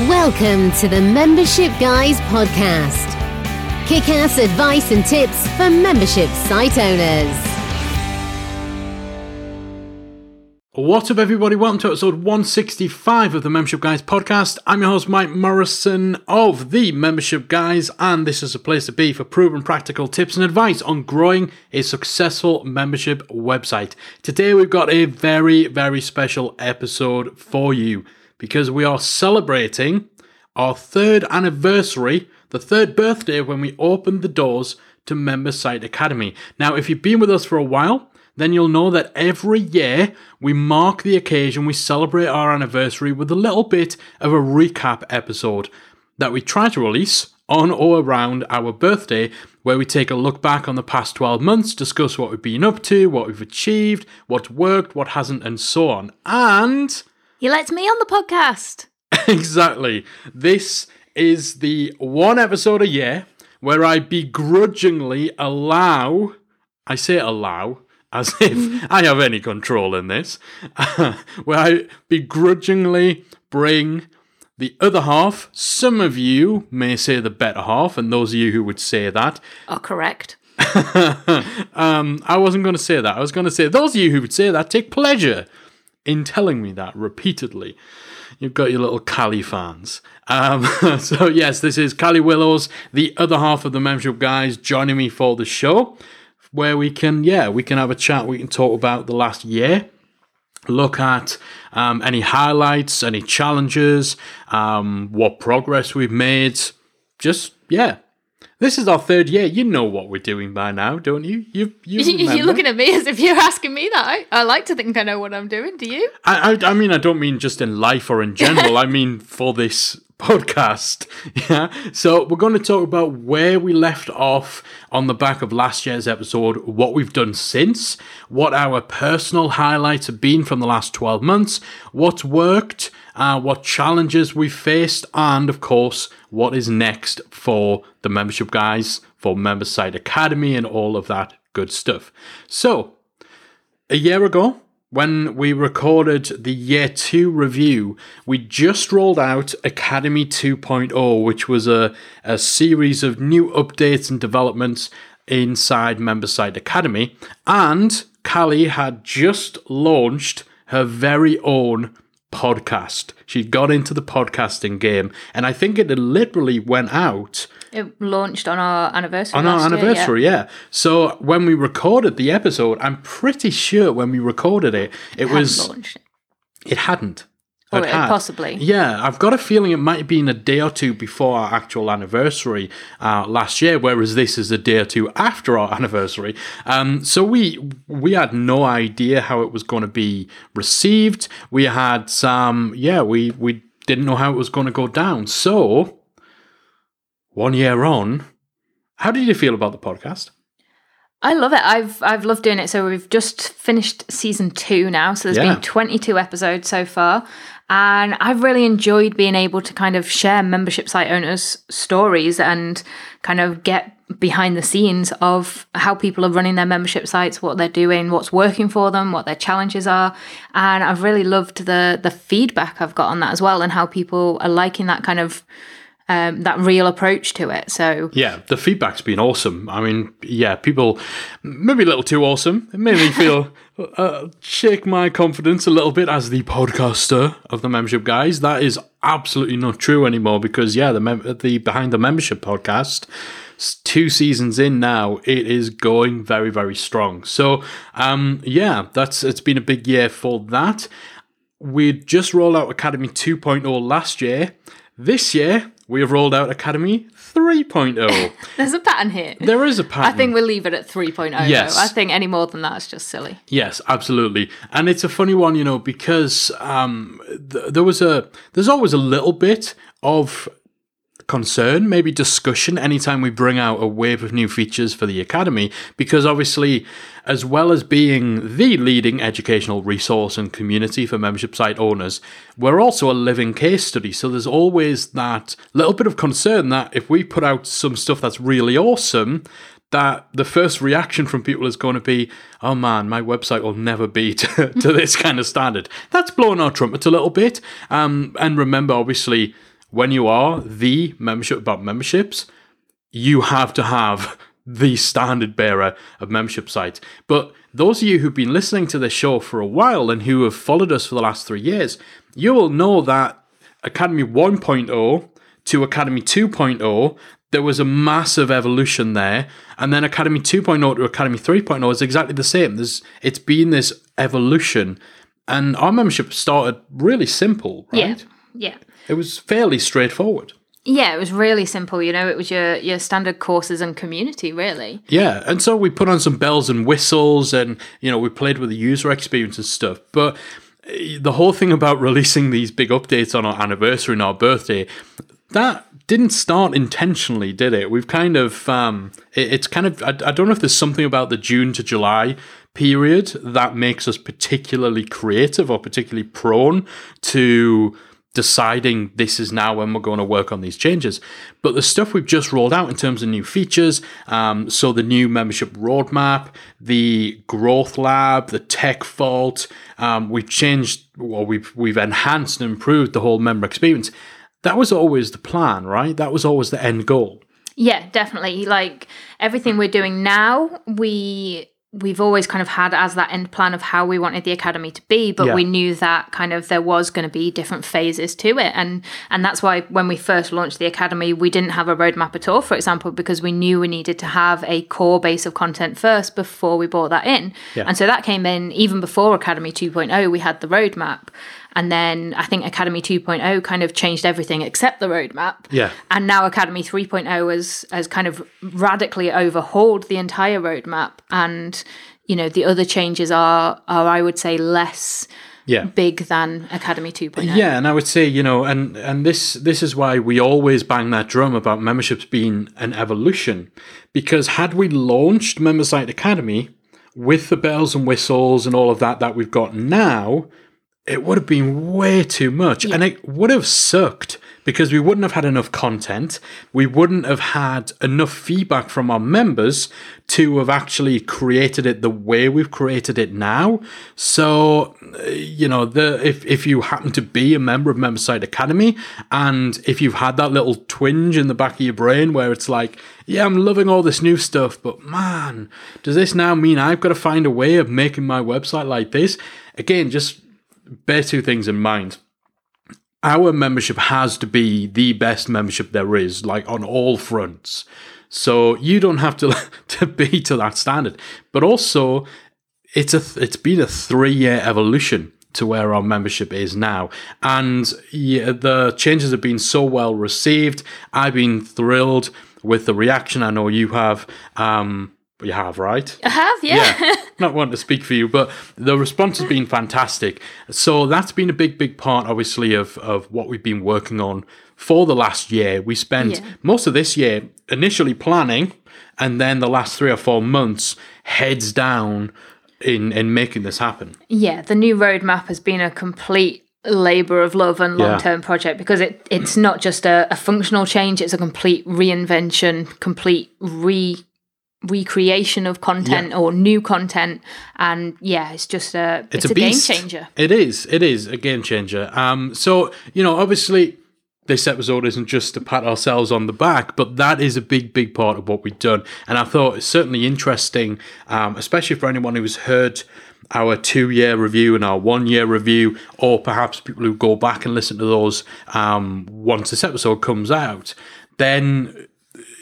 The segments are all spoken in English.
Welcome to the Membership Guys podcast. Kick ass advice and tips for membership site owners. What's up, everybody? Welcome to episode 165 of the Membership Guys podcast. I'm your host, Mike Morrison of the Membership Guys, and this is a place to be for proven practical tips and advice on growing a successful membership website. Today, we've got a very, very special episode for you because we are celebrating our third anniversary, the third birthday when we opened the doors to Member Site Academy. Now, if you've been with us for a while, then you'll know that every year we mark the occasion, we celebrate our anniversary with a little bit of a recap episode that we try to release on or around our birthday, where we take a look back on the past 12 months, discuss what we've been up to, what we've achieved, what's worked, what hasn't, and so on. And You let me on the podcast. exactly, this is the one episode a year where I begrudgingly allow, I say allow, as if I have any control in this, where I begrudgingly bring the other half. Some of you may say the better half, and those of you who would say that, are correct. um, I wasn't going to say that. I was going to say those of you who would say that take pleasure in telling me that repeatedly. You've got your little Callie fans. Um, so yes, this is Callie Willows, the other half of the membership guys, joining me for the show, where we can, yeah, we can have a chat. We can talk about the last year, look at um, any highlights, any challenges, um, what progress we've made. Just yeah, this is our third year. You know what we're doing by now, don't you? You you You're looking at me as if you're asking me that. I, I like to think I know what I'm doing. Do you? I, I I mean I don't mean just in life or in general. I mean for this podcast. Yeah. So we're going to talk about where we left off on the back of last year's episode, what we've done since, what our personal highlights have been from the last 12 months, what's worked, uh, what challenges we've faced, and of course, what is next for the membership guys, for Member Site Academy, and all of that good stuff. So, a year ago, when we recorded the year two review, we just rolled out Academy 2.0, which was a, a series of new updates and developments inside Member Site Academy. And Callie had just launched her very own podcast. She got into the podcasting game, and I think it literally went out It launched on our anniversary. on our last year, anniversary, yeah. So when we recorded the episode, I'm pretty sure when we recorded it, it yeah. was launched it. it hadn't. Or had. possibly. Yeah, I've got a feeling it might have been a day or two before our actual anniversary uh, last year, whereas this is a day or two after our anniversary. Um, so we we had no idea how it was going to be received. We had some, yeah, we we didn't know how it was going to go down. So one year on, how did you feel about the podcast? I love it. I've I've loved doing it. So we've just finished season two now. So there's Yeah. been 22 episodes so far. And I've really enjoyed being able to kind of share membership site owners' stories and kind of get behind the scenes of how people are running their membership sites, what they're doing, what's working for them, what their challenges are. And I've really loved the the feedback I've got on that as well and how people are liking that kind of um, that real approach to it. So Yeah, the feedback's been awesome. I mean, yeah, people maybe a little too awesome. It made me feel uh, shake my confidence a little bit as the podcaster of the membership guys. That is absolutely not true anymore because yeah, the mem- the behind the membership podcast. Two seasons in now, it is going very, very strong. So, um, yeah, that's it's been a big year for that. We just rolled out Academy 2.0 last year. This year, we have rolled out Academy 3.0. there's a pattern here. There is a pattern. I think we'll leave it at 3.0. though. Yes. I think any more than that is just silly. Yes, absolutely. And it's a funny one, you know, because um, th- there was a, there's always a little bit of concern, maybe discussion, anytime we bring out a wave of new features for the Academy, because obviously, as well as being the leading educational resource and community for membership site owners, we're also a living case study. So there's always that little bit of concern that if we put out some stuff that's really awesome, that the first reaction from people is going to be, oh man, my website will never be to, to this kind of standard. That's blowing our trumpet a little bit. Um, and remember, obviously, when you are the membership about memberships, you have to have the standard bearer of membership sites. But those of you who've been listening to this show for a while and who have followed us for the last three years, you will know that Academy 1.0 to Academy 2.0, there was a massive evolution there. And then Academy 2.0 to Academy 3.0 is exactly the same. There's it's been this evolution. And our membership started really simple, right? Yeah. Yeah. It was fairly straightforward. Yeah, it was really simple. You know, it was your your standard courses and community, really. Yeah, and so we put on some bells and whistles, and you know, we played with the user experience and stuff. But eh, the whole thing about releasing these big updates on our anniversary and our birthday, that didn't start intentionally, did it? We've kind of, um, it, it's kind of, I, I don't know if there's something about the June to July period that makes us particularly creative or particularly prone to deciding this is now when we're going to work on these changes. But the stuff we've just rolled out in terms of new features, um, so the new membership roadmap, the growth lab, the tech vault, um, we've changed, well, we've we've enhanced and improved the whole member experience. That was always the plan, right? That was always the end goal. Yeah, definitely. Like everything we're doing now, we we've always kind of had as that end plan of how we wanted the academy to be but Yeah. we knew that kind of there was going to be different phases to it and and that's why when we first launched the academy we didn't have a roadmap at all for example because we knew we needed to have a core base of content first before we brought that in Yeah. and so that came in even before academy 2.0 we had the roadmap and then i think academy 2.0 kind of changed everything except the roadmap Yeah. and now Academy 3.0 has has kind of radically overhauled the entire roadmap and you know the other changes are are I would say less Yeah. big than Academy 2.0. Yeah, and I would say, you know, and and this this is why we always bang that drum about memberships being an evolution. Because had we launched Member Site Academy with the bells and whistles and all of that that we've got now, it would have been way too much. And it would have sucked because we wouldn't have had enough content. We wouldn't have had enough feedback from our members to have actually created it the way we've created it now. So, uh, you know, the if, if you happen to be a member of Member Site Academy and if you've had that little twinge in the back of your brain where it's like, yeah, I'm loving all this new stuff, but man, does this now mean I've got to find a way of making my website like this? Again, just bear two things in mind. Our membership has to be the best membership there is, like on all fronts. So you don't have to to be to that standard. But also, it's a it's been a three year evolution to where our membership is now, and yeah, the changes have been so well received. I've been thrilled with the reaction. I know you have. Um, you have, right? I have, yeah. yeah, not wanting to speak for you, but the response has been fantastic. So that's been a big, big part, obviously, of of what we've been working on for the last year. We spent Yeah. most of this year initially planning, and then the last three or four months heads down in in making this happen. Yeah, the new roadmap has been a complete labor of love and long term project because it it's not just a, a functional change, it's a complete reinvention, complete re recreation of content or new content and yeah it's just a it's, a, game beast. changer It is. It is a game changer. Um, so you know, obviously, this episode isn't just to pat ourselves on the back, but that is a big, big part of what we've done. And I thought it's certainly interesting, um, especially for anyone who's heard our two-year review and our one-year review, or perhaps people who go back and listen to those um, once this episode comes out. Then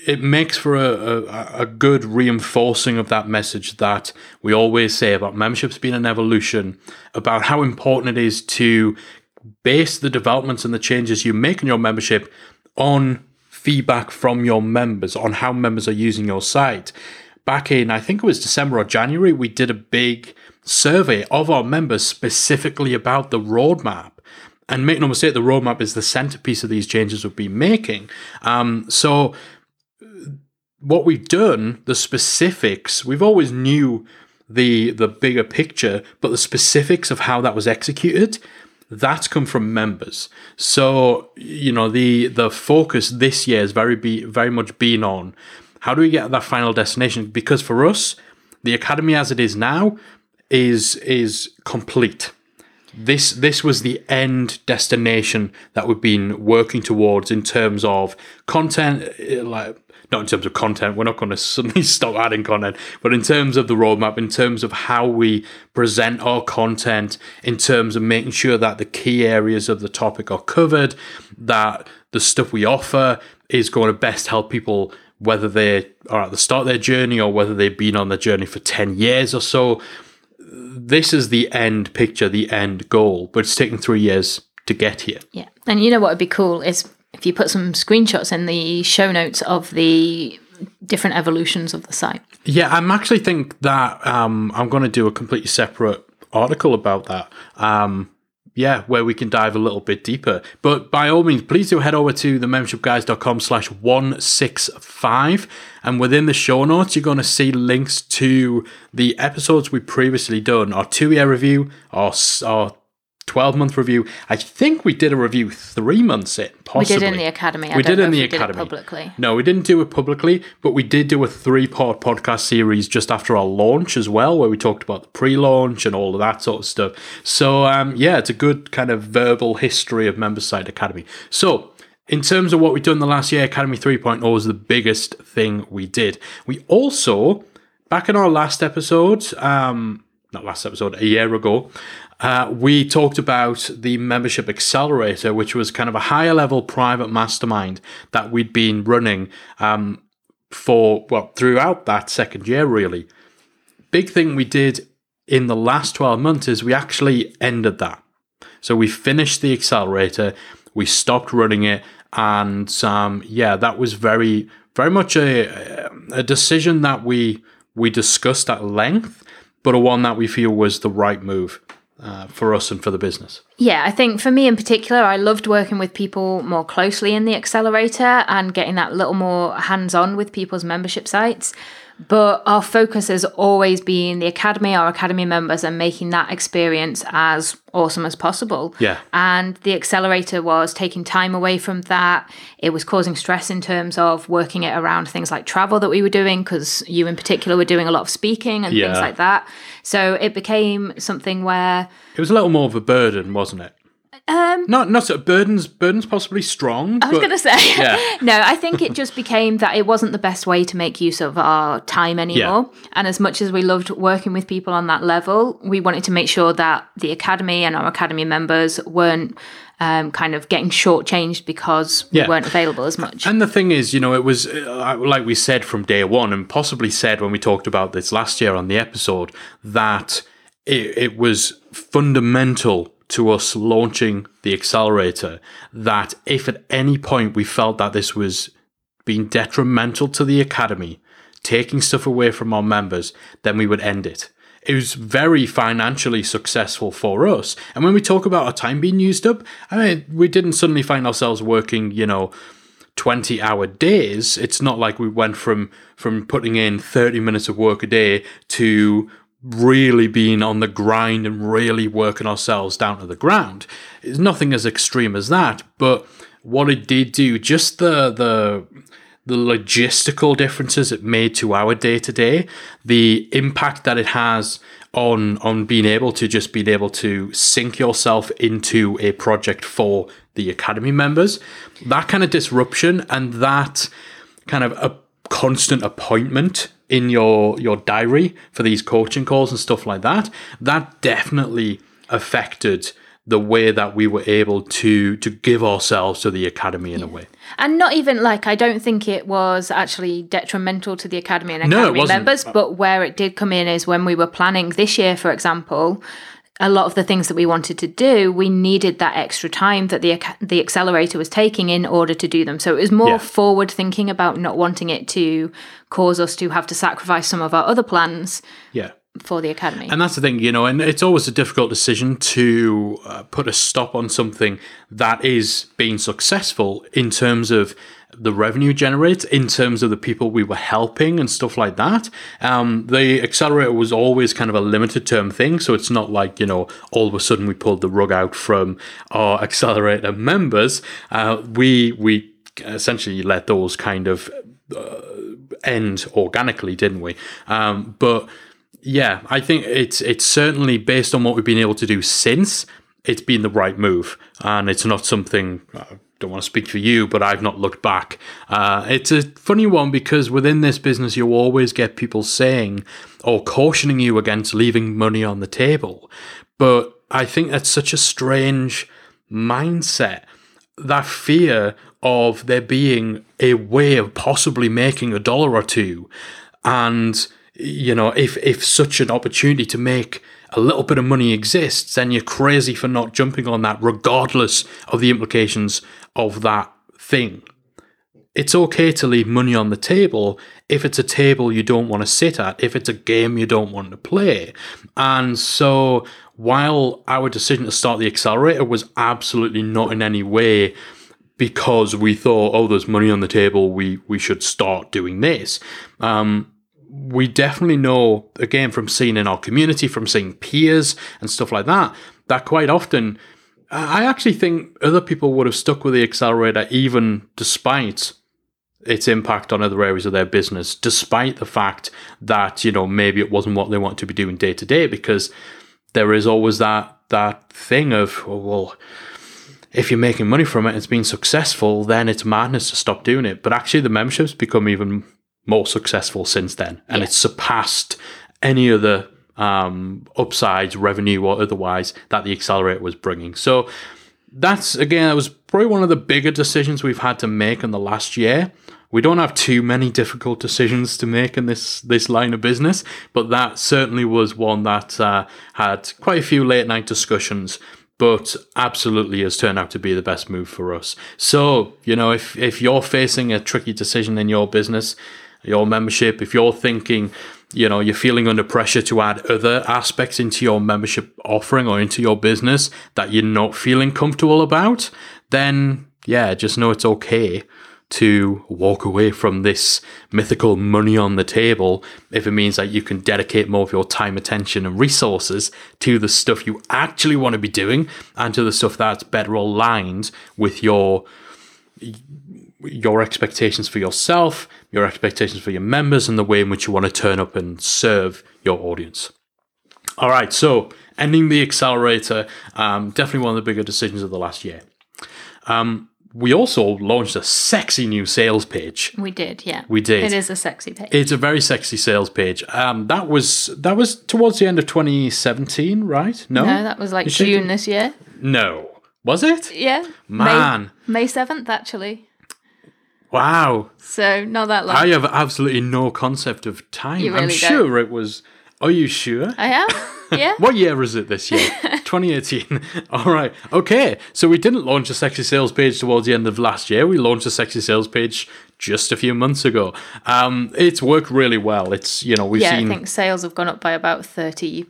it makes for a, a, a good reinforcing of that message that we always say about memberships being an evolution, about how important it is to base the developments and the changes you make in your membership on feedback from your members, on how members are using your site. Back in, I think it was December or January, we did a big survey of our members specifically about the roadmap. And make no mistake, the roadmap is the centerpiece of these changes we've been making. Um, so what we've done, the specifics, we've always knew the the bigger picture, but the specifics of how that was executed, that's come from members. So you know the the focus this year is very be very much been on how do we get that final destination? Because for us, the academy as it is now is is complete. This this was the end destination that we've been working towards in terms of content, eh, like not in terms of content. We're not going to suddenly stop adding content, but in terms of the roadmap, in terms of how we present our content, in terms of making sure that the key areas of the topic are covered, that the stuff we offer is going to best help people whether they are at the start of their journey or whether they've been on the journey for 10 years or so this is the end picture, the end goal, but it's taken three years to get here. Yeah. And you know what would be cool is if you put some screenshots in the show notes of the different evolutions of the site. Yeah, I'm actually think that um, I'm going to do a completely separate article about that. Um, yeah, where we can dive a little bit deeper. But by all means, please do head over to the membershipguys.com slash 165. And within the show notes, you're going to see links to the episodes we've previously done, our two year review, our, our 12 month review. I think we did a review three months in, possibly. We did in the academy. I we did in the we did it academy. publicly. No, we didn't do it publicly, but we did do a three part podcast series just after our launch as well, where we talked about the pre launch and all of that sort of stuff. So, um, yeah, it's a good kind of verbal history of Member Site Academy. So, in terms of what we've done the last year, Academy 3.0 was the biggest thing we did. We also, back in our last episode, um, not last episode, a year ago, uh, we talked about the membership accelerator, which was kind of a higher level private mastermind that we'd been running um, for, well, throughout that second year, really. Big thing we did in the last 12 months is we actually ended that. So we finished the accelerator, we stopped running it, and um, yeah, that was very, very much a, a decision that we we discussed at length, but a one that we feel was the right move uh, for us and for the business. Yeah, I think for me in particular, I loved working with people more closely in the accelerator and getting that little more hands on with people's membership sites. But our focus has always been the academy, our academy members, and making that experience as awesome as possible. Yeah. And the accelerator was taking time away from that. It was causing stress in terms of working it around things like travel that we were doing, because you in particular were doing a lot of speaking and Yeah. things like that. So it became something where It was a little more of a burden, wasn't it? Um, Not not so burdens. Burdens possibly strong. I was going to say, yeah. no, I think it just became that it wasn't the best way to make use of our time anymore. And as much as we loved working with people on that level, we wanted to make sure that the academy and our academy members weren't um, kind of getting shortchanged because we Yeah. weren't available as much. And the thing is, you know, it was uh, like we said from day one, and possibly said when we talked about this last year on the episode, that it, it was fundamental to us launching the accelerator. That if at any point we felt that this was being detrimental to the academy, taking stuff away from our members, then we would end it. It was very financially successful for us. And when we talk about our time being used up, I mean, we didn't suddenly find ourselves working, you know, 20 hour days. It's not like we went from from putting in 30 minutes of work a day to really being on the grind and really working ourselves down to the ground. It's nothing as extreme as that, but what it did do, just the the the logistical differences it made to our day to day, the impact that it has on on being able to just being able to sink yourself into a project for the academy members, that kind of disruption and that kind of a constant appointment in your your diary for these coaching calls and stuff like that, that definitely affected the way that we were able to to give ourselves to the academy in a way. And not even like I don't think it was actually detrimental to the academy and No, academy wasn't. members, uh, but where it did come in is when we were planning this year, for example. A lot of the things that we wanted to do, we needed that extra time that the the accelerator was taking in order to do them. So it was more Yeah. forward thinking about not wanting it to cause us to have to sacrifice some of our other plans Yeah. for the academy. And that's the thing, you know, and it's always a difficult decision to uh, put a stop on something that is being successful in terms of the revenue generates, in terms of the people we were helping and stuff like that. Um, the accelerator was always kind of a limited term thing, so it's not like, you know, all of a sudden we pulled the rug out from our accelerator members. Uh, we, we essentially let those kind of end organically, didn't we? Um, but yeah, I think it's it's certainly based on what we've been able to do since. it's been the right move, and it's not something. Don't want to speak for you, but I've not looked back. Uh, it's a funny one because within this business, you always get people saying or cautioning you against leaving money on the table. But I think that's such a strange mindset. That fear of there being a way of possibly making a dollar or two. And, you know, if, if such an opportunity to make a little bit of money exists, then you're crazy for not jumping on that, regardless of the implications of that thing. It's okay to leave money on the table if it's a table you don't want to sit at, if it's a game you don't want to play. And so, while our decision to start the accelerator was absolutely not in any way because we thought, oh, there's money on the table, we we should start doing this. Um, we definitely know, again, from seeing in our community, from seeing peers and stuff like that, that quite often, I actually think other people would have stuck with the accelerator even despite its impact on other areas of their business, despite the fact that, you know, maybe it wasn't what they want to be doing day to day, because there is always that that thing of, oh, well, if you're making money from it, it's been successful, then it's madness to stop doing it. But actually, the membership's become even more successful since then, and Yeah. it's surpassed any other um, upsides, revenue or otherwise, that the accelerator was bringing. So that's again, that was probably one of the bigger decisions we've had to make in the last year. We don't have too many difficult decisions to make in this this line of business, but that certainly was one that uh, had quite a few late night discussions. But absolutely has turned out to be the best move for us. So you know, if if you're facing a tricky decision in your business, your membership, if you're thinking, you know, you're feeling under pressure to add other aspects into your membership offering or into your business that you're not feeling comfortable about, then yeah, just know it's okay to walk away from this mythical money on the table if it means that you can dedicate more of your time, attention, and resources to the stuff you actually want to be doing and to the stuff that's better aligned with your your expectations for yourself, your expectations for your members, and the way in which you want to turn up and serve your audience. All right, so ending the accelerator, um, definitely one of the bigger decisions of the last year. Um, we also launched a sexy new sales page. We did, yeah. We did. It is a sexy page. It's a very sexy sales page. Um, that was that was towards the end of 2017, right? No, no, that was like June this year. no, was it? Yeah. Man. May, May 7th, actually. Wow, So, not that long. I have absolutely no concept of time. You I'm really sure it was. Are you sure? I am? Yeah. What year is it this year? 2018. All right. Okay. So we didn't launch a sexy sales page towards the end of last year. We launched a sexy sales page just a few months ago. Um, it's worked really well. It's, you know, we've yeah, seen. I think sales have gone up by about 30%.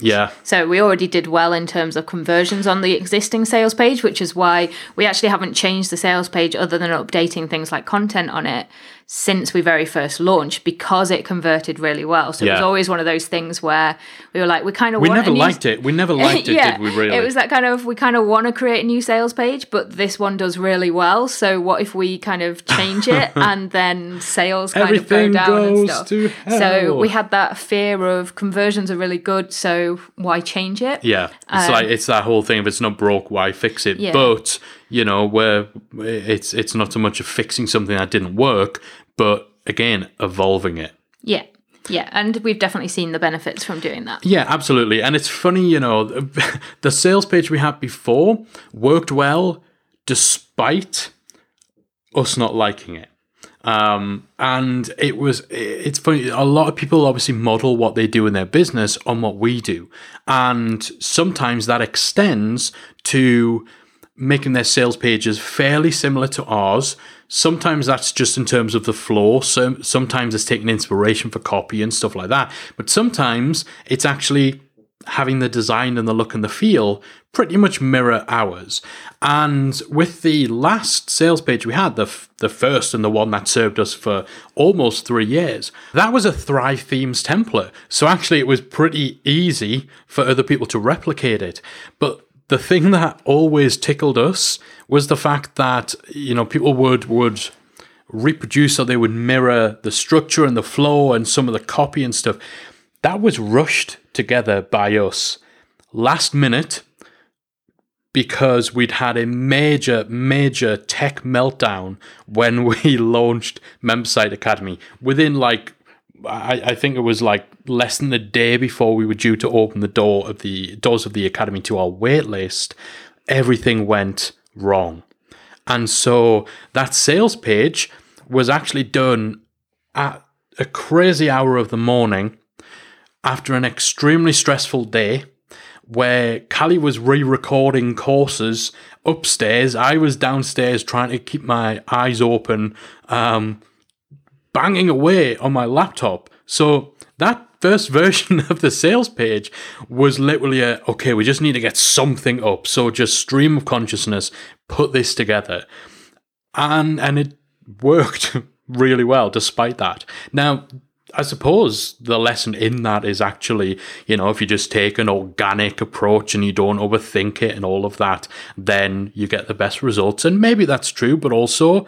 Yeah. So we already did well in terms of conversions on the existing sales page, which is why we actually haven't changed the sales page other than updating things like content on it since we very first launched because it converted really well. So it was always one of those things where we were like, we kind of We want never a new- liked it. We never liked it, yeah, did we, really? It was that kind of we kind of want to create a new sales page, but this one does really well. So what if we kind of change it and then sales kind Everything of go down and stuff? So we had that fear of conversions are really good, so why change it? Yeah, it's like it's that whole thing. If it's not broke, why fix it? Um, Yeah. But you know, where it's it's not so much of fixing something that didn't work, but again, evolving it. Yeah. Yeah, and we've definitely seen the benefits from doing that. Yeah, absolutely. And it's funny, you know, the sales page we had before worked well despite us not liking it. Um, and it was, it's funny, a lot of people obviously model what they do in their business on what we do. And sometimes that extends to making their sales pages fairly similar to ours. Sometimes that's just in terms of the flow. So sometimes it's taking inspiration for copy and stuff like that. But sometimes it's actually having the design and the look and the feel pretty much mirror ours. And with the last sales page we had, the f- the first and the one that served us for almost three years, that was a Thrive Themes template. So actually, it was pretty easy for other people to replicate it. But the thing that always tickled us was the fact that you know people would would reproduce or they would mirror the structure and the flow and some of the copy and stuff. That was rushed together by us last minute because we'd had a major, major tech meltdown when we launched Memsite Academy. Within like, I, I think it was like less than a day before we were due to open the door of the doors of the academy to our waitlist, everything went wrong. And so that sales page was actually done at a crazy hour of the morning after an extremely stressful day where Callie was re recording courses upstairs. I was downstairs trying to keep my eyes open, um, banging away on my laptop. So that first version of the sales page was literally a okay, we just need to get something up. So just stream of consciousness, put this together. And and it worked really well despite that. Now I suppose the lesson in that is actually, you know, if you just take an organic approach and you don't overthink it and all of that, then you get the best results. And maybe that's true, but also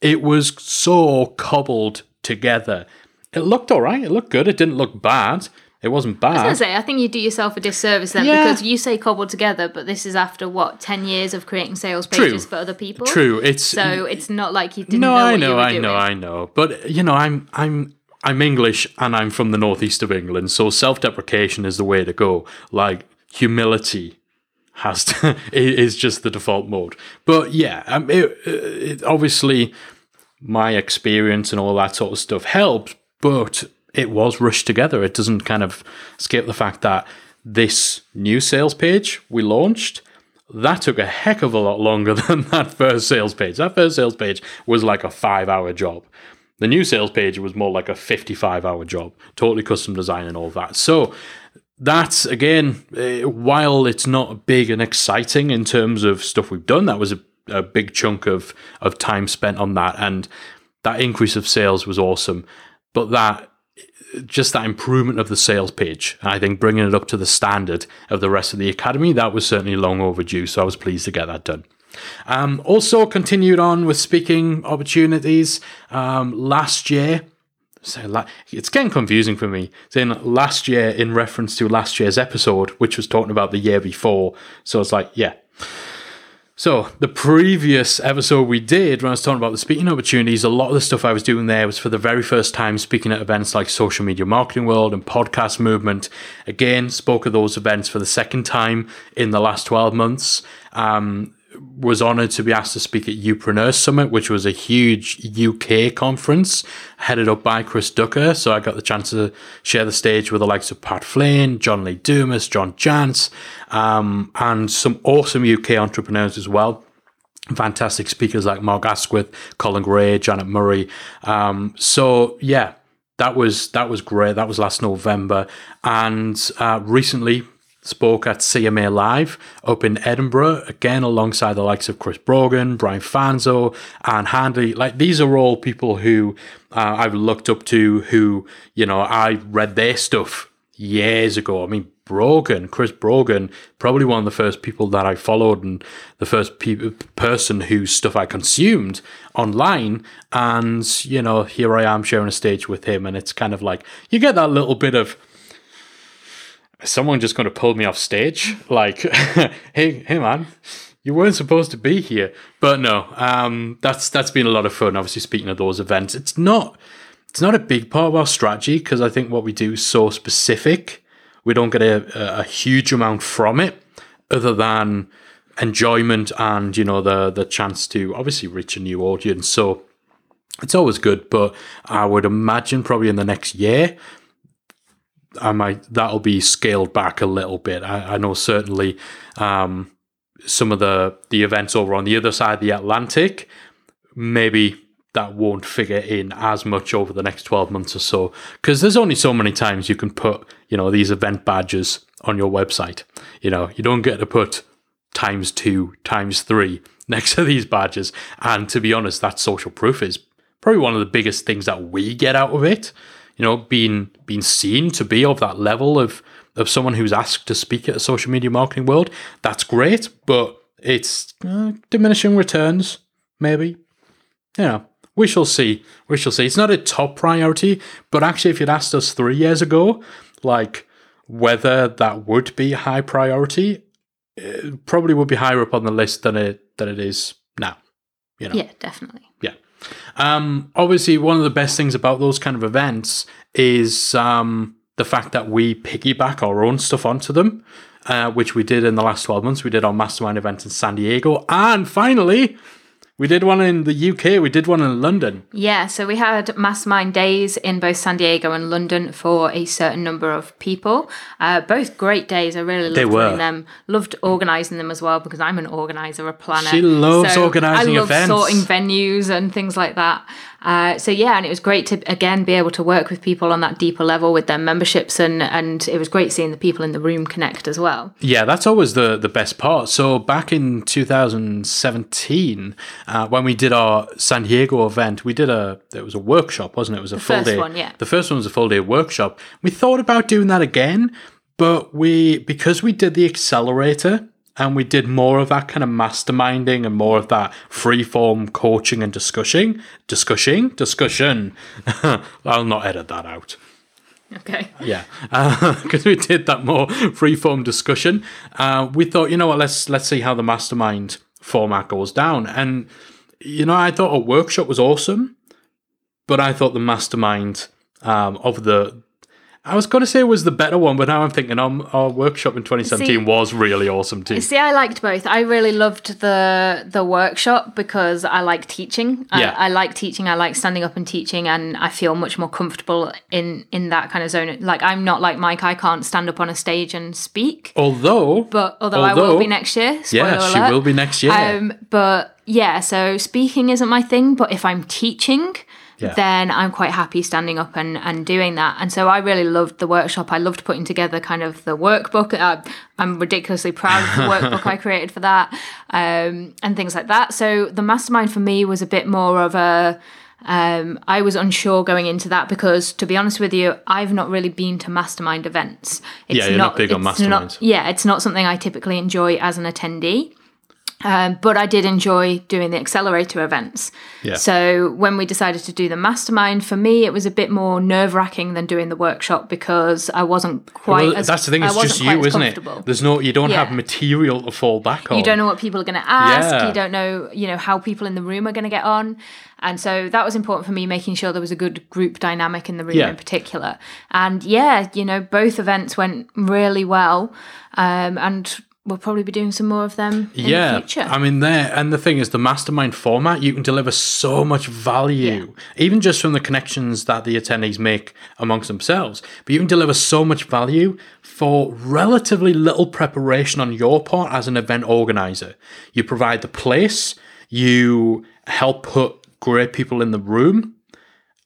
it was so cobbled together. It looked all right. It looked good. It didn't look bad. It wasn't bad. I was say, I think you do yourself a disservice then Yeah. because you say cobbled together, but this is after what ten years of creating sales pages for other people. True. It's So it's not like you didn't no, know what I know, I doing. know, I know. But you know, I'm I'm I'm English and I'm from the northeast of England, so self-deprecation is the way to go. Like humility has to, is just the default mode. But yeah, um, it, it, obviously my experience and all that sort of stuff helped, but it was rushed together. It doesn't kind of escape the fact that this new sales page we launched that took a heck of a lot longer than that first sales page. That first sales page was like a five hour job. The new sales page was more like a 55 hour job, totally custom design and all that. So, that's again, uh, while it's not big and exciting in terms of stuff we've done, that was a, a big chunk of, of time spent on that. And that increase of sales was awesome. But that just that improvement of the sales page. I think bringing it up to the standard of the rest of the academy, that was certainly long overdue. So I was pleased to get that done. Um, also continued on with speaking opportunities. Um, last year, so la- it's getting confusing for me. Saying last year in reference to last year's episode, which was talking about the year before. So it's like, yeah. So the previous episode we did when I was talking about the speaking opportunities, a lot of the stuff I was doing there was for the very first time speaking at events like Social Media Marketing World and Podcast Movement. Again, spoke at those events for the second time in the last 12 months. Um, was honored to be asked to speak at Youpreneur Summit, which was a huge UK conference headed up by Chris Ducker. So I got the chance to share the stage with the likes of Pat Flynn, John Lee Dumas, John Jantsch, um, and some awesome UK entrepreneurs as well. Fantastic speakers like Mark Asquith, Colin Gray, Janet Murray. Um, so yeah, that was that was great. That was last November, and uh, recently spoke at CMA Live up in Edinburgh, again alongside the likes of Chris Brogan, Brian Fanzo, Ann Handley. Like these are all people who uh, I've looked up to, who, you know, I read their stuff years ago. I mean, Brogan, Chris Brogan, probably one of the first people that I followed and the first pe- person whose stuff I consumed online. And, you know, here I am sharing a stage with him. And it's kind of like, you get that little bit of, is someone just going to pull me off stage? Like, hey, hey, man, you weren't supposed to be here. But no, um, that's that's been a lot of fun. Obviously, speaking of those events, it's not it's not a big part of our strategy because I think what we do is so specific. We don't get a, a huge amount from it, other than enjoyment and you know the the chance to obviously reach a new audience. So it's always good. But I would imagine probably in the next year I might that'll be scaled back a little bit. I, I know certainly um, some of the the events over on the other side of the Atlantic, maybe that won't figure in as much over the next 12 months or so. Because there's only so many times you can put you know these event badges on your website. You know you don't get to put times two times three next to these badges. And to be honest that social proof is probably one of the biggest things that we get out of it you know, being being seen to be of that level of of someone who's asked to speak at a social media marketing world, that's great, but it's uh, diminishing returns, maybe. You know, we shall see. We shall see. It's not a top priority, but actually, if you'd asked us three years ago, like whether that would be a high priority, it probably would be higher up on the list than it than it is now. You know. Yeah, definitely. Yeah. Um, obviously, one of the best things about those kind of events is um, the fact that we piggyback our own stuff onto them, uh, which we did in the last 12 months. We did our mastermind event in San Diego. And finally, we did one in the UK. We did one in London. Yeah, so we had mastermind days in both San Diego and London for a certain number of people. Uh, both great days. I really loved They were. them. Loved organising them as well because I'm an organiser, a planner. She loves organising I love events. sorting venues and things like that. Uh, so yeah, and it was great to again be able to work with people on that deeper level with their memberships, and and it was great seeing the people in the room connect as well. Yeah, that's always the, the best part. So back in 2017, uh, when we did our San Diego event, we did a it was a workshop, wasn't it? It was a full first day. one, yeah. The first one was a full day workshop. We thought about doing that again, but we because we did the accelerator and we did more of that kind of masterminding and more of that free form coaching and discussing, discussing, discussion. I'll not edit that out. Okay. Yeah, because we did that more free-form discussion. Uh, we thought, you know what, let's let's see how the mastermind format goes down. And you know, I thought a workshop was awesome, but I thought the mastermind um, of the I was going to say it was the better one, but now I'm thinking um, our workshop in 2017 See- was really awesome too. See, I liked both. I really loved the the workshop because I like teaching. Yeah. I, I like teaching. I like standing up and teaching, and I feel much more comfortable in in that kind of zone. Like I'm not like Mike. I can't stand up on a stage and speak. Although, But although, I will be next year. Yeah, she alert. will be next year. Um, but yeah, so speaking isn't my thing. But if I'm teaching, Yeah. then I'm quite happy standing up and, and doing that. And so I really loved the workshop. I loved putting together kind of the workbook. Uh, I'm ridiculously proud of the workbook I created for that um, and things like that. So the mastermind for me was a bit more of a. Um, I was unsure going into that because, to be honest with you, I've not really been to mastermind events. It's Yeah, you're not big on it's not- masterminds. yeah, it's not something I typically enjoy as an attendee. Um, but I did enjoy doing the accelerator events. Yeah. So when we decided to do the mastermind, for me, it was a bit more nerve wracking than doing the workshop because I wasn't quite. well, as, that's the thing. It's just you, isn't it? There's no, you don't have material to fall back on. You don't know what people are going to ask. Yeah. You don't know, you know, how people in the room are going to get on. And so that was important for me, making sure there was a good group dynamic in the room Yeah. in particular. And yeah, you know, both events went really well. Um, and we'll probably be doing some more of them in yeah, the future. I mean, there and the thing is, the mastermind format you can deliver so much value, even just from the connections that the attendees make amongst themselves. But you can deliver so much value for relatively little preparation on your part as an event organizer. You provide the place, you help put great people in the room,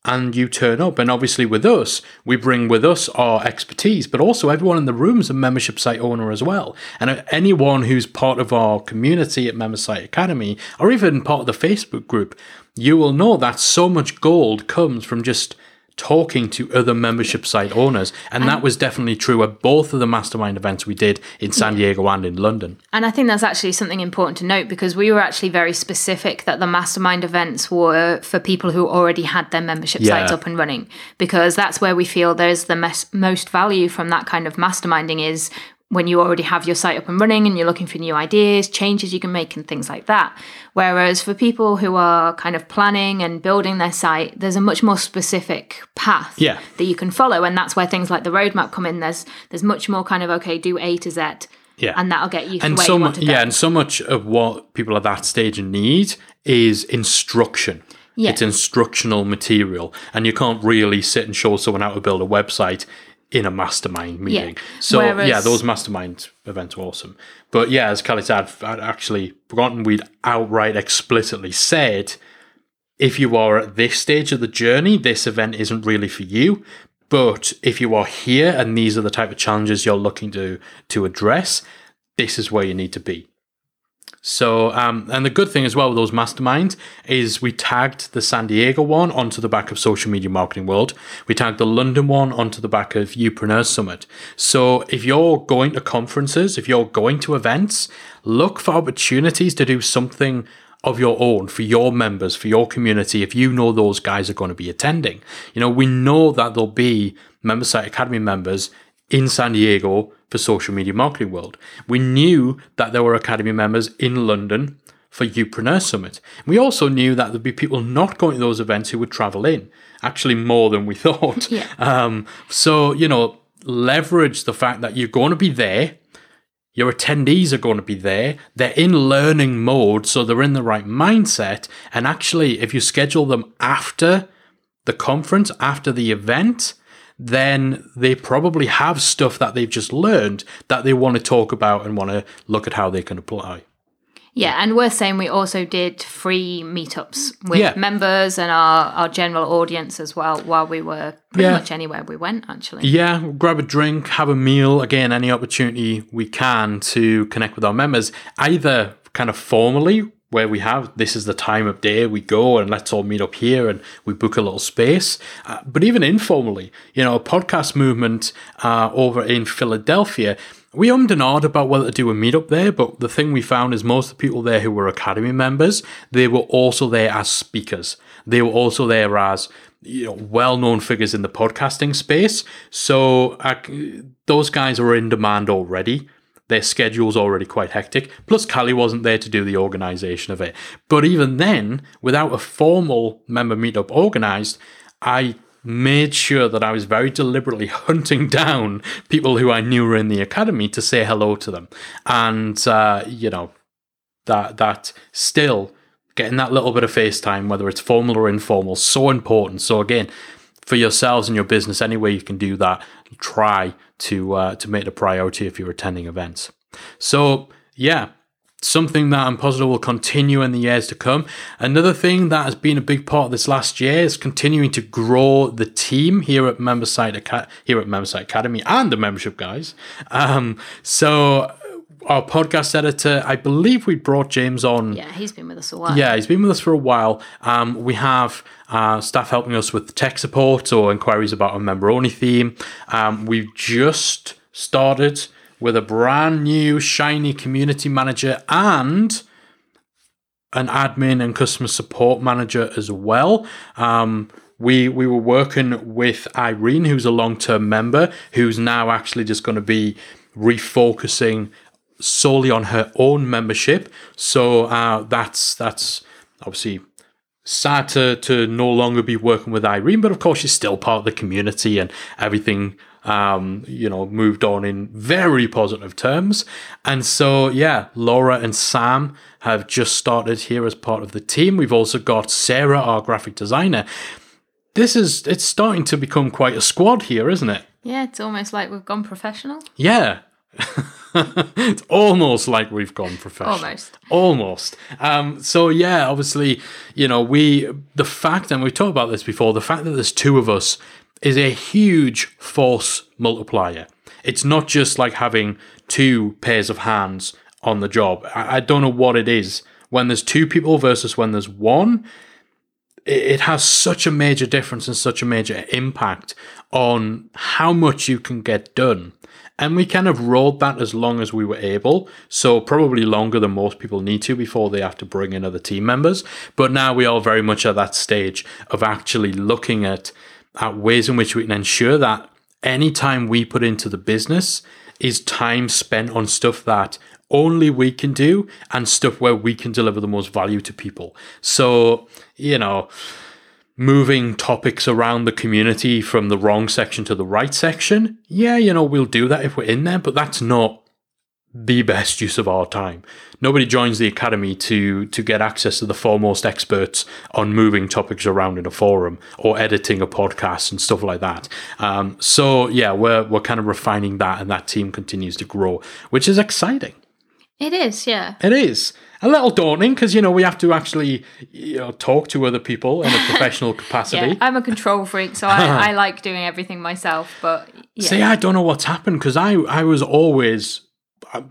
and you turn up. And obviously, with us, we bring with us our expertise, but also everyone in the room is a membership site owner as well. And anyone who's part of our community at Member Site Academy, or even part of the Facebook group, you will know that so much gold comes from just talking to other membership site owners. And that was definitely true at both of the mastermind events we did in San Diego and in London. And I think that's actually something important to note because we were actually very specific that the mastermind events were for people who already had their membership Yeah. sites up and running because that's where we feel there's the mes- most value from that kind of masterminding is when you already have your site up and running and you're looking for new ideas, changes you can make and things like that. Whereas for people who are kind of planning and building their site, there's a much more specific path Yeah. that you can follow and that's where things like the roadmap come in. There's there's much more kind of okay, do A to Z Yeah. and that'll get you to and so you much, want to go. yeah, and so much of what people at that stage need is instruction. Yeah. It's instructional material, and you can't really sit and show someone how to build a website in a mastermind meeting. So yeah, those mastermind events are awesome. But yeah, as Callie said, I'd, I'd actually forgotten we'd outright explicitly said if you are at this stage of the journey, this event isn't really for you. But if you are here and these are the type of challenges you're looking to to address, this is where you need to be. So, um, and the good thing as well with those masterminds is we tagged the San Diego one onto the back of Social Media Marketing World. We tagged the London one onto the back of Youpreneurs Summit. So, if you're going to conferences, if you're going to events, look for opportunities to do something of your own for your members, for your community, if you know those guys are going to be attending. You know, we know that there'll be Member Site Academy members in San Diego for Social Media Marketing World. We knew that there were Academy members in London for Youpreneur Summit. We also knew that there'd be people not going to those events who would travel in, actually more than we thought. Yeah. Um, so, you know, leverage the fact that you're going to be there. Your attendees are going to be there. They're in learning mode, so they're in the right mindset. And actually, if you schedule them after the conference, after the event, then they probably have stuff that they've just learned that they want to talk about and want to look at how they can apply. Yeah, and we're saying we also did free meetups with Yeah. members and our, our general audience as well while we were pretty Yeah. much anywhere we went, actually. Yeah, grab a drink, have a meal. Again, any opportunity we can to connect with our members, either kind of formally, where we have this is the time of day we go and let's all meet up here and we book a little space, uh, but even informally, you know, a podcast movement uh, over in Philadelphia. We ummed and ahed about whether to do a meetup there, but the thing we found is most of the people there who were Academy members, they were also there as speakers. They were also there as you know, well-known figures in the podcasting space. So uh, those guys are in demand already. Their schedule's already quite hectic. Plus, Callie wasn't there to do the organisation of it. But even then, without a formal member meetup organised, I made sure that I was very deliberately hunting down people who I knew were in the academy to say hello to them. And, uh, you know, that that still getting that little bit of FaceTime, whether it's formal or informal, so important. So again, for yourselves and your business, any way you can do that, try to uh, to make it a priority if you're attending events. So yeah, something that I'm positive will continue in the years to come. Another thing that has been a big part of this last year is continuing to grow the team here at Member Site here at Member Site Academy and the membership guys. Um, so our podcast editor, I believe we brought James on Yeah, he's been with us a while. yeah, he's been with us for a while. Um, we have uh, staff helping us with tech support or inquiries about a member only theme. Um, we've just started with a brand new shiny community manager and an admin and customer support manager as well. Um, we we were working with Irene, who's a long term member, who's now actually just going to be refocusing solely on her own membership. So uh, that's that's obviously sad to to no longer be working with Irene, but of course she's still part of the community and everything. Um, you know, moved on in very positive terms. And so, yeah, Laura and Sam have just started here as part of the team. We've also got Sarah, our graphic designer. This is, it's starting to become quite a squad here, isn't it? Yeah, it's almost like we've gone professional. Yeah. it's almost like we've gone professional. Almost. Almost. Um, so yeah, obviously, you know, we the fact, and we've talked about this before, the fact that there's two of us is a huge force multiplier. It's not just like having two pairs of hands on the job. I, I don't know what it is. When there's two people versus when there's one, it, it has such a major difference and such a major impact on how much you can get done. And we kind of rolled that as long as we were able. So, probably longer than most people need to before they have to bring in other team members. But now we are very much at that stage of actually looking at, at ways in which we can ensure that any time we put into the business is time spent on stuff that only we can do and stuff where we can deliver the most value to people. So, you know, moving topics around the community from the wrong section to the right section, yeah, you know, we'll do that if we're in there, but that's not the best use of our time. Nobody joins the academy to to get access to the foremost experts on moving topics around in a forum or editing a podcast and stuff like that. Um, so yeah, we're we're kind of refining that, and that team continues to grow, which is exciting. It is, yeah. It is a little daunting because you know we have to actually you know talk to other people in a professional capacity. Yeah, I'm a control freak, so I, I like doing everything myself. But yeah, See, I don't know what's happened because I I was always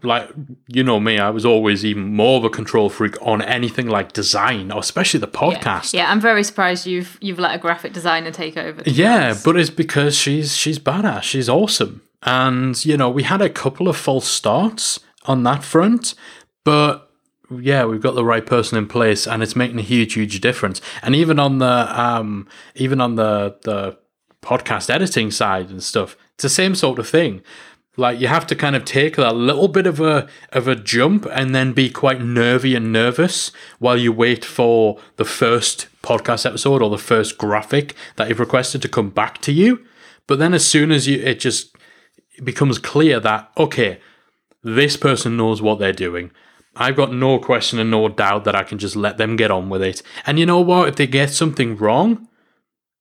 like you know me, I was always even more of a control freak on anything like design, or especially the podcast. yeah, I'm very surprised you've you've let a graphic designer take over. Yeah, but it's because she's she's badass. She's awesome, and you know we had a couple of false starts on that front, but yeah, we've got the right person in place, and it's making a huge, huge difference. And even on the um, even on the the podcast editing side and stuff, It's the same sort of thing. Like you have to kind of take that little bit of a of a jump and then be quite nervy and nervous while you wait for the first podcast episode or the first graphic that you've requested to come back to you. But then as soon as you it just becomes clear that okay, this person knows what they're doing. I've got no question and no doubt that I can just let them get on with it. And you know what? If they get something wrong,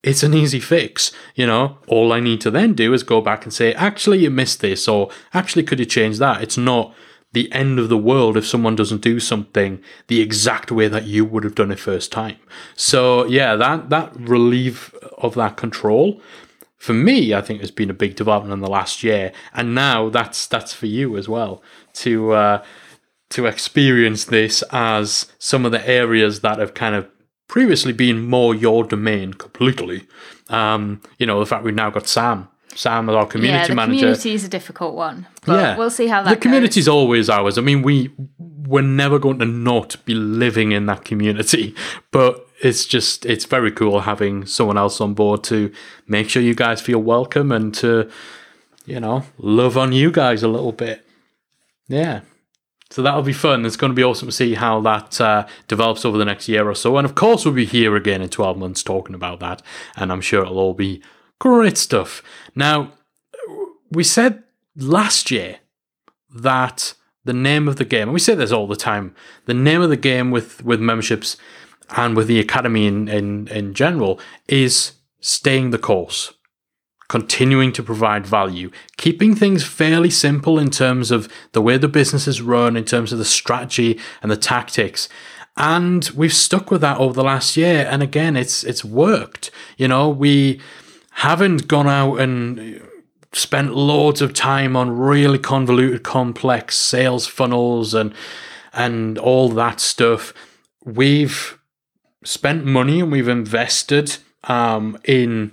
it's an easy fix. You know, all I need to then do is go back and say, actually, you missed this, or actually, could you change that? It's not the end of the world if someone doesn't do something the exact way that you would have done it first time. So yeah, that that relief of that control for me, I think has been a big development in the last year, and now that's that's for you as well to uh, to experience this as some of the areas that have kind of previously been more your domain completely. Um, you know, the fact we've now got Sam. Sam as our community yeah, the manager. community is a difficult one. But Yeah. we'll see how that the community is always ours. I mean, we we're never going to not be living in that community, but it's just it's very cool having someone else on board to make sure you guys feel welcome and to you know love on you guys a little bit. Yeah. So that'll be fun. It's going to be awesome to see how that uh, develops over the next year or so. And of course, we'll be here again in 12 months talking about that. And I'm sure it'll all be great stuff. Now, we said last year that the name of the game, and we say this all the time, the name of the game with, with memberships and with the academy in, in, in general is staying the course continuing to provide value, keeping things fairly simple in terms of the way the business is run, in terms of the strategy and the tactics. And we've stuck with that over the last year. And again, it's it's worked. You know, we haven't gone out and spent loads of time on really convoluted, complex sales funnels and and all that stuff. We've spent money and we've invested um, in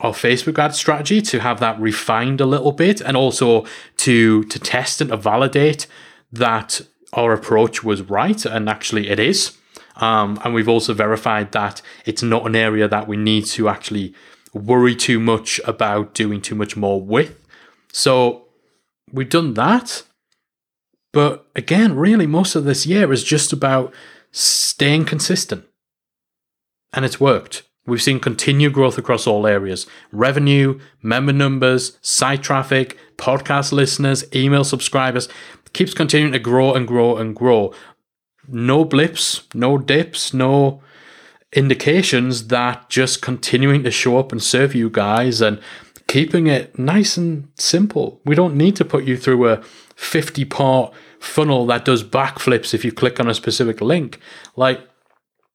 our Facebook ad strategy to have that refined a little bit, and also to to test and to validate that our approach was right, and actually it is. Um, and we've also verified that it's not an area that we need to actually worry too much about doing too much more with. So we've done that. But again, really, most of this year is just about staying consistent. And it's worked. We've seen continued growth across all areas revenue, member numbers, site traffic, podcast listeners, email subscribers. keeps continuing to grow and grow and grow. No blips, no dips, no indications that just continuing to show up and serve you guys and keeping it nice and simple. We don't need to put you through a 50 part funnel that does backflips if you click on a specific link. Like,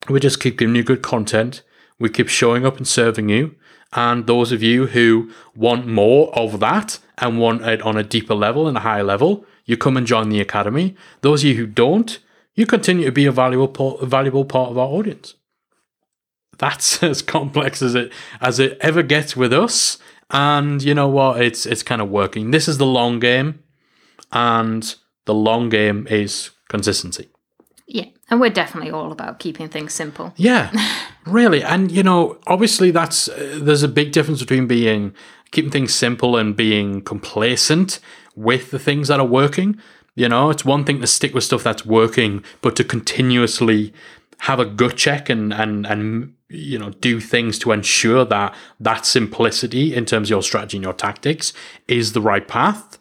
we just keep giving you good content. We keep showing up and serving you. And those of you who want more of that and want it on a deeper level and a higher level, you come and join the academy. Those of you who don't, you continue to be a valuable part, valuable part of our audience. That's as complex as it as it ever gets with us. And you know what? It's it's kind of working. This is the long game, and the long game is consistency. Yeah, and we're definitely all about keeping things simple. Yeah, really. And you know, obviously, that's uh, there's a big difference between being keeping things simple and being complacent with the things that are working. You know, it's one thing to stick with stuff that's working, but to continuously have a gut check and and and you know do things to ensure that that simplicity in terms of your strategy and your tactics is the right path.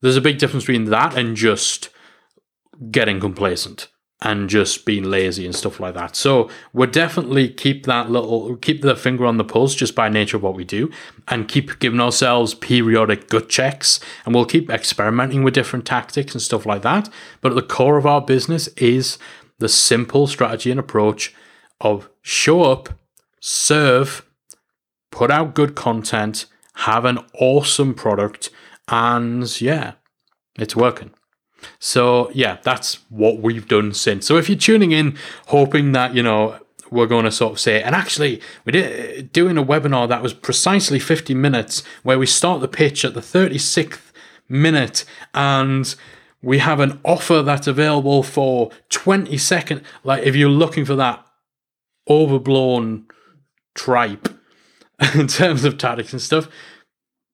There's a big difference between that and just getting complacent and just being lazy and stuff like that. So we'll definitely keep that little keep the finger on the pulse just by nature of what we do and keep giving ourselves periodic gut checks and we'll keep experimenting with different tactics and stuff like that. But at the core of our business is the simple strategy and approach of show up, serve, put out good content, have an awesome product, and yeah, it's working. So yeah, that's what we've done since. So if you're tuning in, hoping that you know we're going to sort of say, and actually we did uh, doing a webinar that was precisely 50 minutes, where we start the pitch at the 36th minute, and we have an offer that's available for 20 second. Like if you're looking for that overblown tripe in terms of tactics and stuff,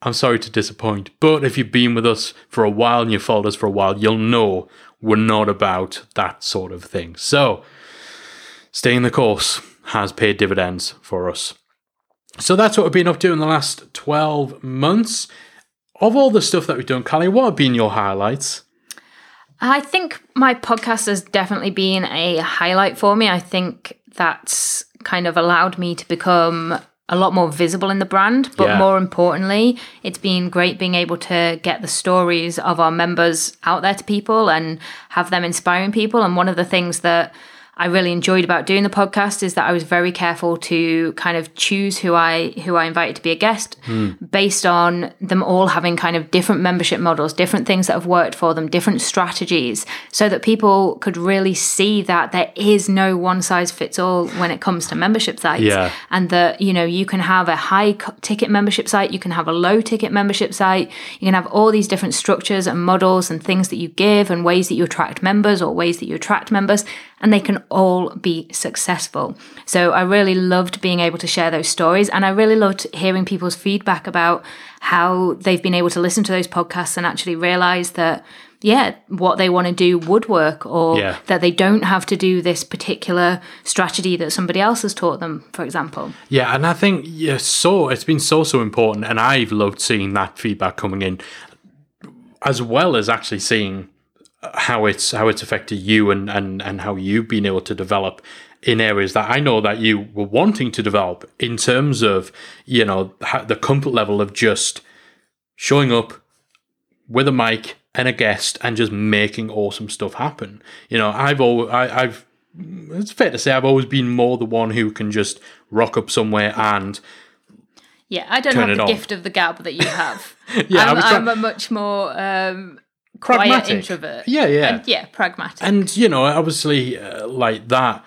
I'm sorry to disappoint. But if you've been with us for a while and you've followed us for a while, you'll know we're not about that sort of thing. So, staying the course has paid dividends for us. So that's what we've been up to in the last 12 months. Of all the stuff that we've done, Callie, what have been your highlights? I think my podcast has definitely been a highlight for me. I think that's kind of allowed me to become a lot more visible in the brand, but Yeah. more importantly, it's been great being able to get the stories of our members out there to people and have them inspiring people. And one of the things that I really enjoyed about doing the podcast is that I was very careful to kind of choose who I who I invited to be a guest hmm. based on them all having kind of different membership models, different things that have worked for them, different strategies, so that people could really see that there is no one size fits all when it comes to membership sites Yeah. and that you know you can have a high ticket membership site you can have a low ticket membership site you can have all these different structures and models and things that you give and ways that you attract members or ways that you attract members and they can all be successful so i really loved being able to share those stories and i really loved hearing people's feedback about how they've been able to listen to those podcasts and actually realize that yeah, what they want to do would work, or Yeah. that they don't have to do this particular strategy that somebody else has taught them, for example. Yeah, and I think yeah, so it's been so so important, and I've loved seeing that feedback coming in, as well as actually seeing how it's how it's affected you and and and how you've been able to develop in areas that I know that you were wanting to develop in terms of you know the comfort level of just showing up with a mic and a guest and just making awesome stuff happen. You know, I've always I, I've it's fair to say I've always been more the one who can just rock up somewhere and Yeah, I don't have the on. gift of the gab that you have. Yeah, I'm, I'm trying- a much more um, quiet introvert. Yeah, yeah. And yeah, pragmatic. and you know obviously uh, like that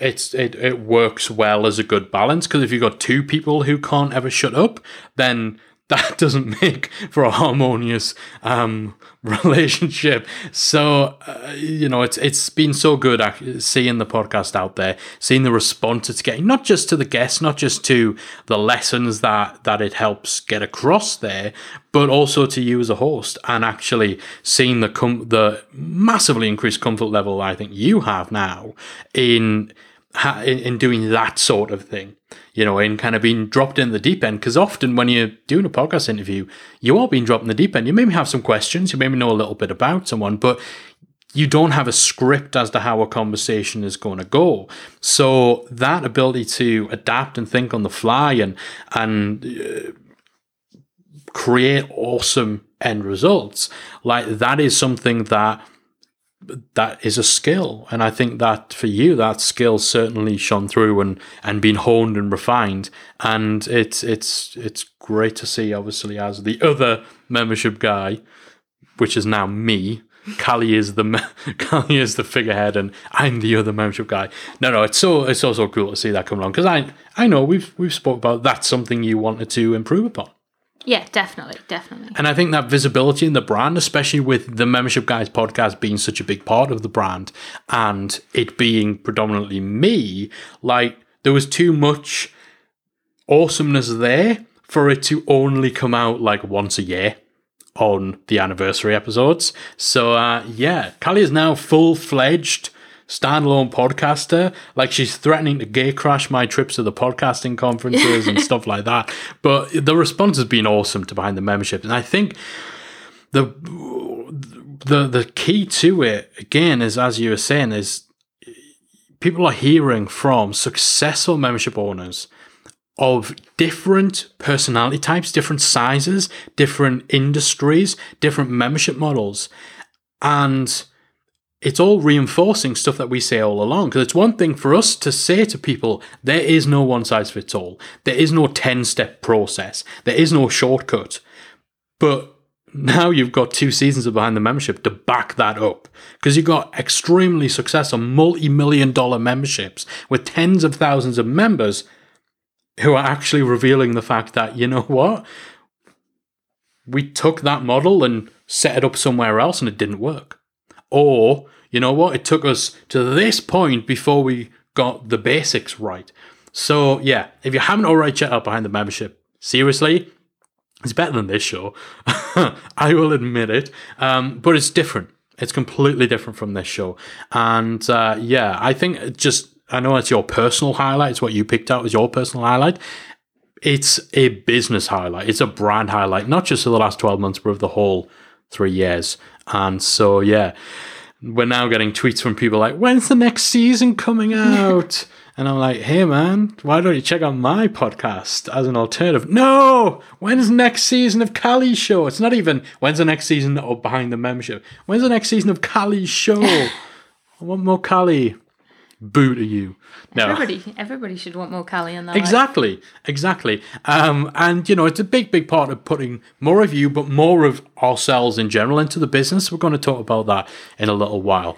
it's it, it works well as a good balance because if you've got two people who can't ever shut up then that doesn't make for a harmonious um relationship. So uh, you know it's it's been so good seeing the podcast out there seeing the response it's getting not just to the guests not just to the lessons that that it helps get across there but also to you as a host and actually seeing the com- the massively increased comfort level I think you have now in, in doing that sort of thing you know in kind of being dropped in the deep end because often when you're doing a podcast interview you are being dropped in the deep end you maybe have some questions you maybe know a little bit about someone but you don't have a script as to how a conversation is going to go. So that ability to adapt and think on the fly and and uh, create awesome end results, like that is something that that is a skill. And I think that for you, that skill certainly shone through and and been honed and refined. And it's it's it's great to see, obviously, as the other membership guy, which is now me. Callie is the Callie is the figurehead, and I'm the other membership guy. No, no, it's so it's so so cool to see that come along because I I know we've we've spoke about that's something you wanted to improve upon. Yeah, definitely, definitely. And I think that visibility in the brand, especially with the Membership Guys podcast being such a big part of the brand and it being predominantly me, like there was too much awesomeness there for it to only come out like once a year on the anniversary episodes. So uh, yeah, Callie is now full fledged standalone podcaster. Like she's threatening to gay crash my trips to the podcasting conferences and stuff like that. But the response has been awesome to behind the membership, and I think the the the key to it again is as you were saying is people are hearing from successful membership owners of different personality types, different sizes, different industries, different membership models. And it's all reinforcing stuff that we say all along. Because it's one thing for us to say to people, there is no one size fits all. There is no 10 step process. There is no shortcut. But now you've got two seasons of Behind the Membership to back that up. Because you've got extremely successful multi million dollar memberships with tens of thousands of members who are actually revealing the fact that, you know what? We took that model and set it up somewhere else and it didn't work. Or, you know what? It took us to this point before we got the basics right. So, yeah, if you haven't already checked out Behind the Membership, seriously, It's better than this show. I will admit it. Um, but it's different. It's completely different from this show. And uh, yeah, I think just, I know it's your personal highlight. It's what you picked out as your personal highlight. It's a business highlight. It's a brand highlight, not just of the last 12 months, but of the whole three years. And so, yeah, we're now getting tweets from people like, when's the next season coming out? And I'm like, hey man, why don't you check out my podcast as an alternative? No! When's the next season of Callie's show? It's not even when's the next season of Behind the Membership. When's the next season of Callie's show? I want more Callie. Boo to you. No. Everybody, everybody should want more Callie in their life. Exactly, exactly. Um, and you know, it's a big, big part of putting more of you, but more of ourselves in general into the business. We're going to talk about that in a little while.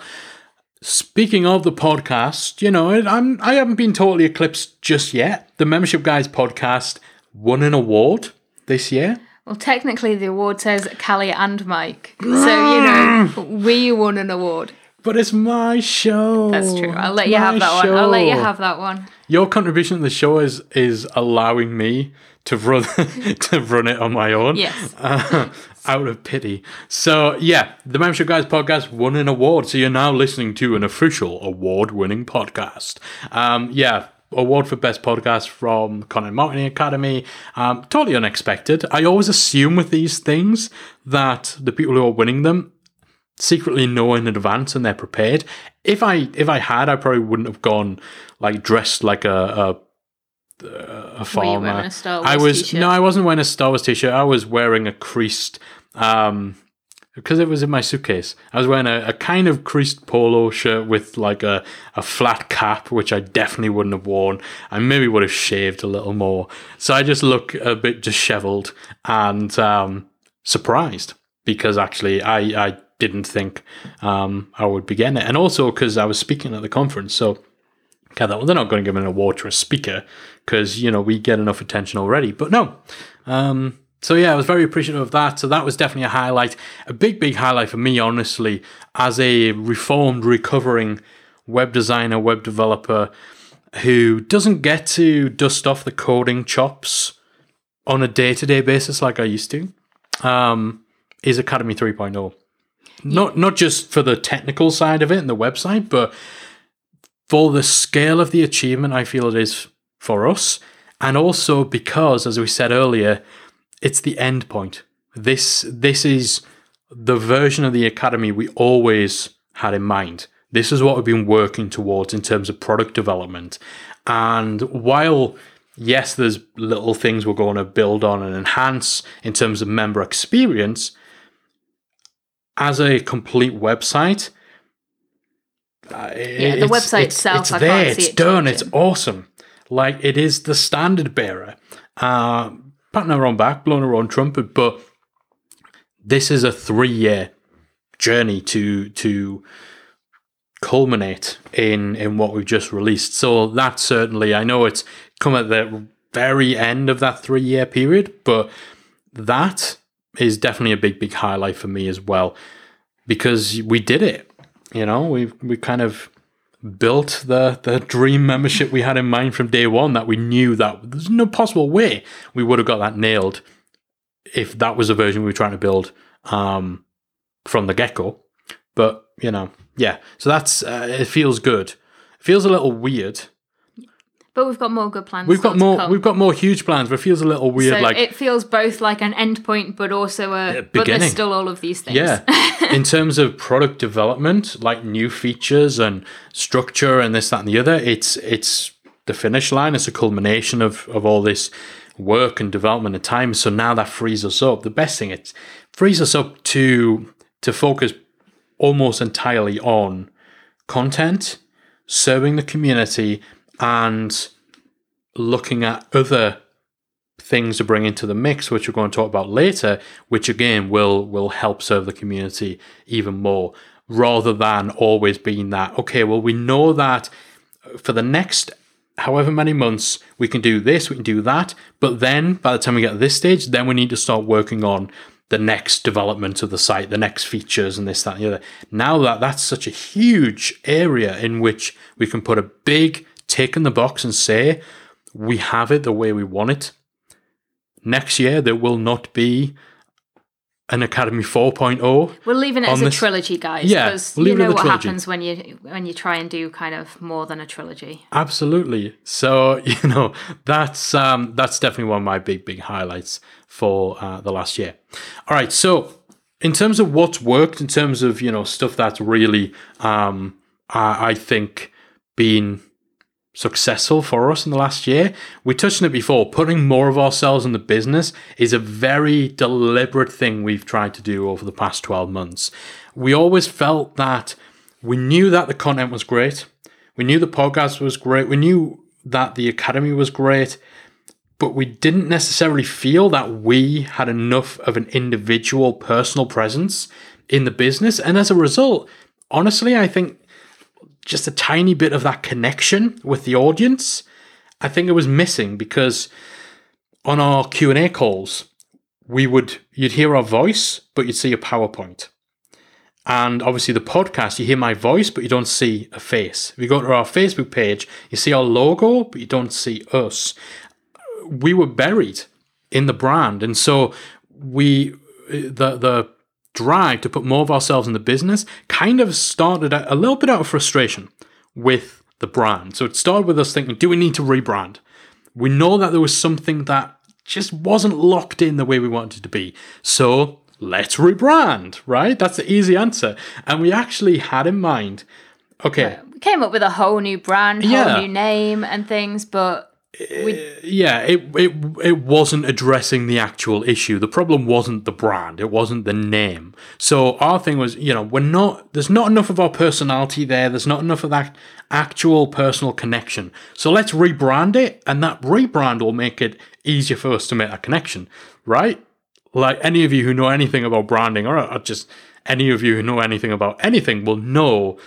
Speaking of the podcast, you know, I'm I haven't been totally eclipsed just yet. The Membership Guys podcast won an award this year. Well, technically, the award says Callie and Mike, so you know we won an award. But it's my show. That's true. I'll let you My have that one. I'll let you have that one. Your contribution to the show is is allowing me to run to run it on my own. Yes. uh, out of pity. So yeah, the Membership Guys podcast won an award. So you're now listening to an official award-winning podcast. Um, yeah. Award for best podcast from Content Marketing Academy. Um, totally unexpected. I always assume with these things that the people who are winning them secretly know in advance and they're prepared. If I if I had, I probably wouldn't have gone like dressed like a a, a farmer. wearing a Star I was t-shirt? no, I wasn't wearing a Star Wars t-shirt. I was wearing a creased um because it was in my suitcase. I was wearing a, a kind of creased polo shirt with like a, a flat cap, which I definitely wouldn't have worn. I maybe would have shaved a little more. So I just look a bit disheveled and um, surprised because actually I, I didn't think um, I would be getting it. And also because I was speaking at the conference. So okay, well, they're not going to give an award to a speaker because, you know, we get enough attention already. But no. Um, so yeah, I was very appreciative of that. So that was definitely a highlight. A big, big highlight for me, honestly, as a reformed, recovering web designer, web developer who doesn't get to dust off the coding chops on a day-to-day basis like I used to, um, is Academy 3.0. Not not just for the technical side of it and the website, but for the scale of the achievement I feel it is for us, and also because, as we said earlier, it's the end point. This this is the version of the academy we always had in mind. This is what we've been working towards in terms of product development. And while yes, there's little things we're going to build on and enhance in terms of member experience, as a complete website, uh, Yeah, the website itself, it's I there, can't see it's it done, it's awesome. Like it is the standard bearer. Uh, patting our own back, blowing our own trumpet, but this is a three-year journey to to culminate in in what we've just released. So that certainly, I know it's come at the very end of that three-year period, but that is definitely a big, big highlight for me as well because we did it. You know, we we kind of built the the dream membership we had in mind from day one. That we knew that there's no possible way we would have got that nailed if that was the version we were trying to build um, from the get go. But you know, yeah. So that's uh, it. Feels good. It feels a little weird. But we've got more good plans. We've got more. We've got more huge plans, but it feels a little weird. so like it feels both like an endpoint, but also a. But beginning. there's still all of these things. Yeah. in terms of product development, like new features and structure and this, that, and the other, it's it's the finish line. It's a culmination of, of all this work and development and time. So now that frees us up. The best thing it frees us up to to focus almost entirely on content, serving the community, and looking at other things to bring into the mix, which we're going to talk about later, which again will will help serve the community even more, rather than always being that okay. Well, we know that for the next however many months we can do this, we can do that, but then by the time we get to this stage, then we need to start working on the next development of the site, the next features, and this, that, and the other. Now that that's such a huge area in which we can put a big tick in the box and say we have it the way we want it next year there will not be an Academy 4.0. We're leaving it as a trilogy, guys. Yeah, because we'll you know what trilogy. happens when you when you try and do kind of more than a trilogy. Absolutely. So you know that's um, that's definitely one of my big big highlights for uh, the last year. All right. So in terms of what's worked, in terms of you know stuff that's really um, I, I think been successful for us in the last year. We touched on it before. Putting more of ourselves in the business is a very deliberate thing we've tried to do over the past 12 months. We always felt that we knew that the content was great. We knew the podcast was great. We knew that the academy was great, but we didn't necessarily feel that we had enough of an individual personal presence in the business. And as a result, honestly, I think just a tiny bit of that connection with the audience, I think it was missing because on our Q&A calls, we would you'd hear our voice, but you'd see a PowerPoint. And obviously the podcast, you hear my voice, but you don't see a face. If you go to our Facebook page, you see our logo, but you don't see us. We were buried in the brand. And so we the the drive to put more of ourselves in the business kind of started a a little bit out of frustration with the brand. So it started with us thinking, do we need to rebrand? We know that there was something that just wasn't locked in the way we wanted it to be. So let's rebrand, right? That's the easy answer. And we actually had in mind, okay, We came up with a whole new brand, whole Yeah. new name, and things, but Eh, yeah, it, it it wasn't addressing the actual issue. The problem wasn't the brand, it wasn't the name. So our thing was, you know, we're not there's not enough of our personality there. There's not enough of that actual personal connection. So let's rebrand it, and that rebrand will make it easier for us to make that connection, right? Like any of you who know anything about branding, or just any of you who know anything about anything, will know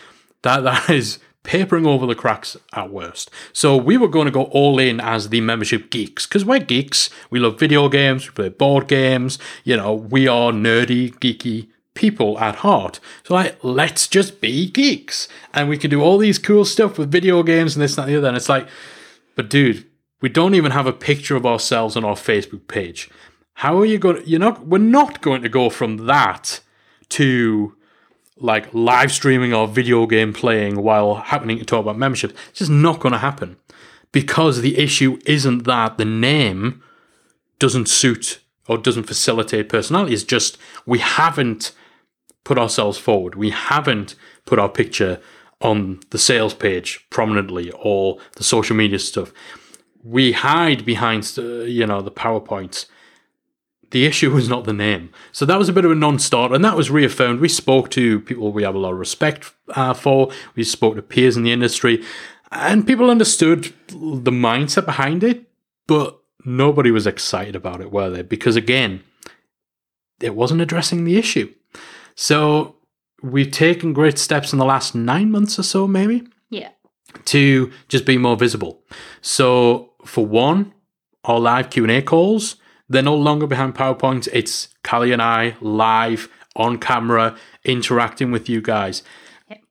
that that is papering over the cracks at worst. So we were going to go all in as the membership geeks because we're geeks. We love video games, we play board games. You know, we are nerdy, geeky people at heart. So like, let's just be geeks, and we can do all these cool stuff with video games and this and that and the other. And it's like, but dude, we don't even have a picture of ourselves on our Facebook page. How are you going? To, you're not. We're not going to go from that to like live streaming or video game playing while happening to talk about membership. It's just not going to happen because the issue isn't that the name doesn't suit or doesn't facilitate personality. It's just we haven't put ourselves forward. We haven't put our picture on the sales page prominently or the social media stuff. We hide behind, uh, you know, the PowerPoints the issue was not the name. So that was a bit of a non-starter, and that was reaffirmed. We spoke to people we have a lot of respect uh, for. We spoke to peers in the industry, and people understood the mindset behind it, but nobody was excited about it, were they? Because again, it wasn't addressing the issue. So we've taken great steps in the last nine months or so, maybe, yeah. to just be more visible. So for one, our live Q&A calls, they're no longer behind PowerPoint. It's Callie and I live on camera interacting with you guys.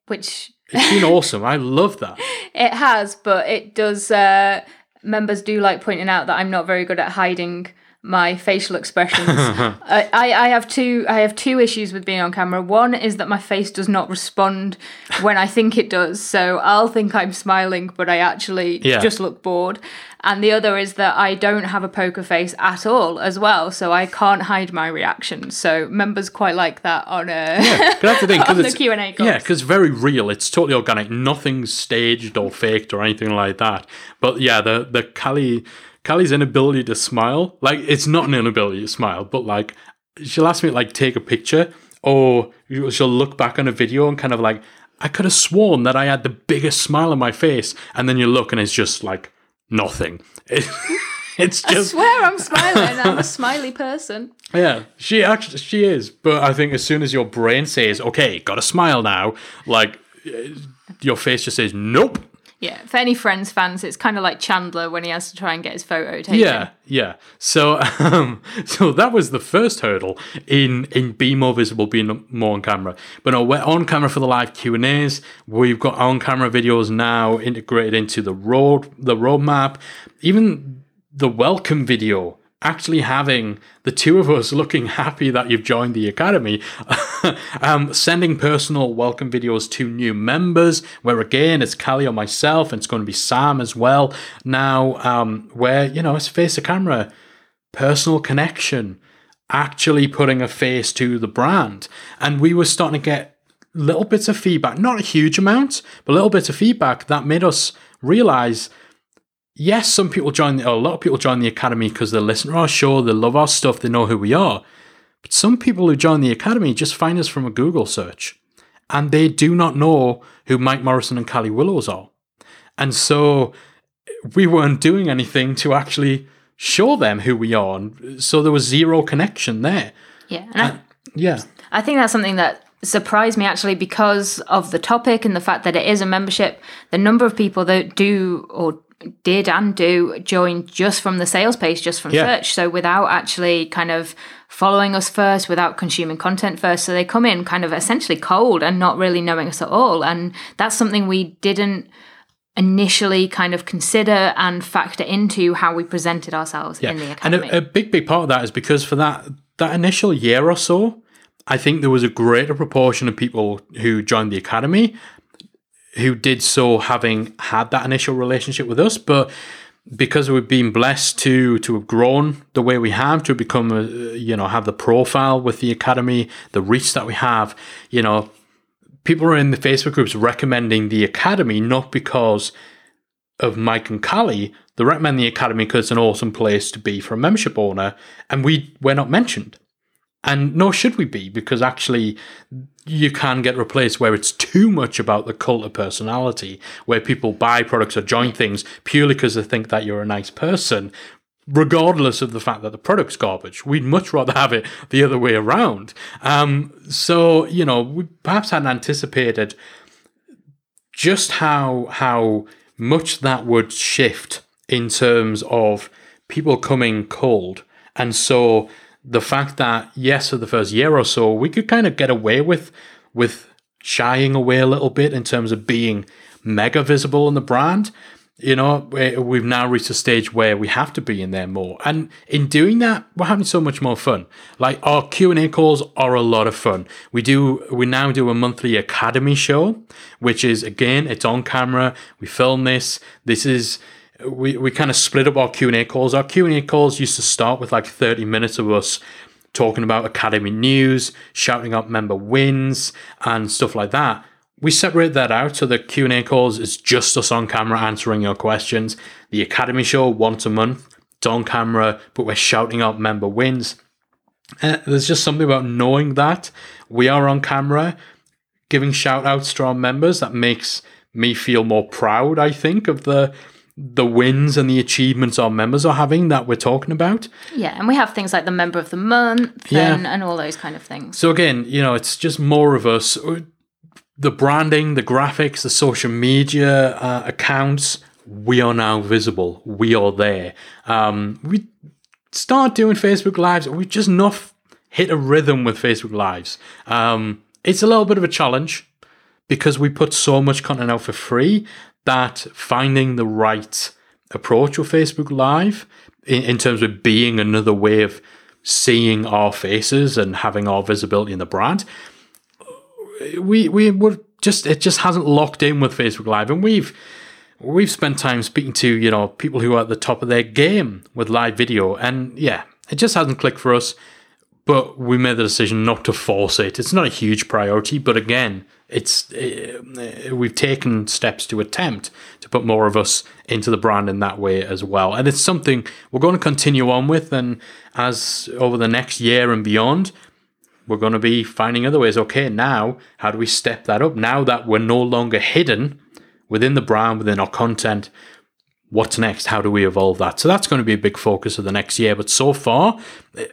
Which It's been awesome. I love that. it has, but it does. Uh, members do like pointing out that I'm not very good at hiding my facial expressions. I, I, have two. I have two issues with being on camera. One is that my face does not respond when I think it does. So I'll think I'm smiling, but I actually Yeah. just look bored. And the other is that I don't have a poker face at all, as well. So I can't hide my reactions. So members quite like that on uh, a. But that's the thing. On the it's- Q&A calls. Yeah, because very real. It's totally organic. Nothing's staged or faked or anything like that. But yeah, the the Callie Callie's inability to smile, like it's not an inability to smile, but like she'll ask me to, like take a picture or she'll look back on a video and kind of like I could have sworn that I had the biggest smile on my face, and then you look and it's just like nothing. It, it's just. I swear I'm smiling. I'm a smiley person. yeah, she actually she is. But I think as soon as your brain says, "Okay, got to smile now," like your face just says, "Nope." Yeah, for any Friends fans, it's kind of like Chandler when he has to try and get his photo taken. Yeah, yeah. So, um, so that was the first hurdle in in be more visible, being more on camera. But no, we're on camera for the live Q and A's. We've got on camera videos now integrated into the road the roadmap. Even the welcome video actually having the two of us looking happy that you've joined the academy, um, sending personal welcome videos to new members, where again it's Callie or myself, and it's going to be Sam as well. Now, um, where you know it's face to camera, personal connection, actually putting a face to the brand, and we were starting to get little bits of feedback, not a huge amount, but little bits of feedback that made us realize yes, some people join, the, a lot of people join the academy because they listen to our show, they love our stuff, they know who we are. But some people who join the academy just find us from a Google search and they do not know who Mike Morrison and Callie Willows are. And so we weren't doing anything to actually show them who we are. And so there was zero connection there. Yeah. And I, Yeah. I think that's something that surprised me actually because of the topic and the fact that it is a membership. The number of people that do or did and do join just from the sales page, just from Yeah. search. So without actually kind of following us first, without consuming content first. So they come in kind of essentially cold and not really knowing us at all. And that's something we didn't initially kind of consider and factor into how we presented ourselves in the and academy. a, a big, big part of that is because for that that initial year or so, I think there was a greater proportion of people who joined the academy who did so having had that initial relationship with us, but because we've been blessed to to have grown the way we have to become a you know have the profile with the academy the reach that we have you know people are in the facebook groups recommending the academy not because of Mike and Callie, they recommend the Academy because it's an awesome place to be for a membership owner, and we we're not mentioned. And nor should we be, because actually you can get replaced where it's too much about the cult of personality, where people buy products or join things purely because they think that you're a nice person, regardless of the fact that the product's garbage. We'd much rather have it the other way around. Um, so, you know, we perhaps hadn't anticipated just how how much that would shift in terms of people coming cold. And so the fact that yes, for the first year or so, we could kind of get away with with shying away a little bit in terms of being mega visible in the brand. You know, we- we've now reached a stage where we have to be in there more, and in doing that, we're having so much more fun. Like our Q and A calls are a lot of fun. We do, we now do a monthly academy show, which is again, it's on camera. We film this. This is we, we kind of split up our Q&A calls. Our Q&A calls used to start with like 30 minutes of us talking about academy news, shouting out member wins and stuff like that. We separate that out so the Q&A calls is just us on camera answering your questions. The academy show once a month, it's on camera, but we're shouting out member wins. Uh, there's just something about knowing that we are on camera, giving shout outs to our members that makes me feel more proud, I think, of the the wins and the achievements our members are having that we're talking about. yeah, and we have things like the member of the month Yeah. and, and all those kind of things. So again, you know, it's just more of us. The branding, the graphics, the social media uh, accounts, we are now visible. We are there. Um, we start doing Facebook Lives. We just not hit a rhythm with Facebook Lives. Um, it's a little bit of a challenge because we put so much content out for free that finding the right approach with Facebook Live in, in terms of being another way of seeing our faces and having our visibility in the brand, we we would just it just hasn't locked in with Facebook Live, and we've we've spent time speaking to you know people who are at the top of their game with live video, and yeah, it just hasn't clicked for us. But we made the decision not to force it. It's not a huge priority, but again, it's uh, we've taken steps to attempt to put more of us into the brand in that way as well, and it's something we're going to continue on with. And as over the next year and beyond, we're going to be finding other ways. Okay, now how do we step that up? Now that we're no longer hidden within the brand, within our content, what's next? How do we evolve that? So that's going to be a big focus of the next year. But so far,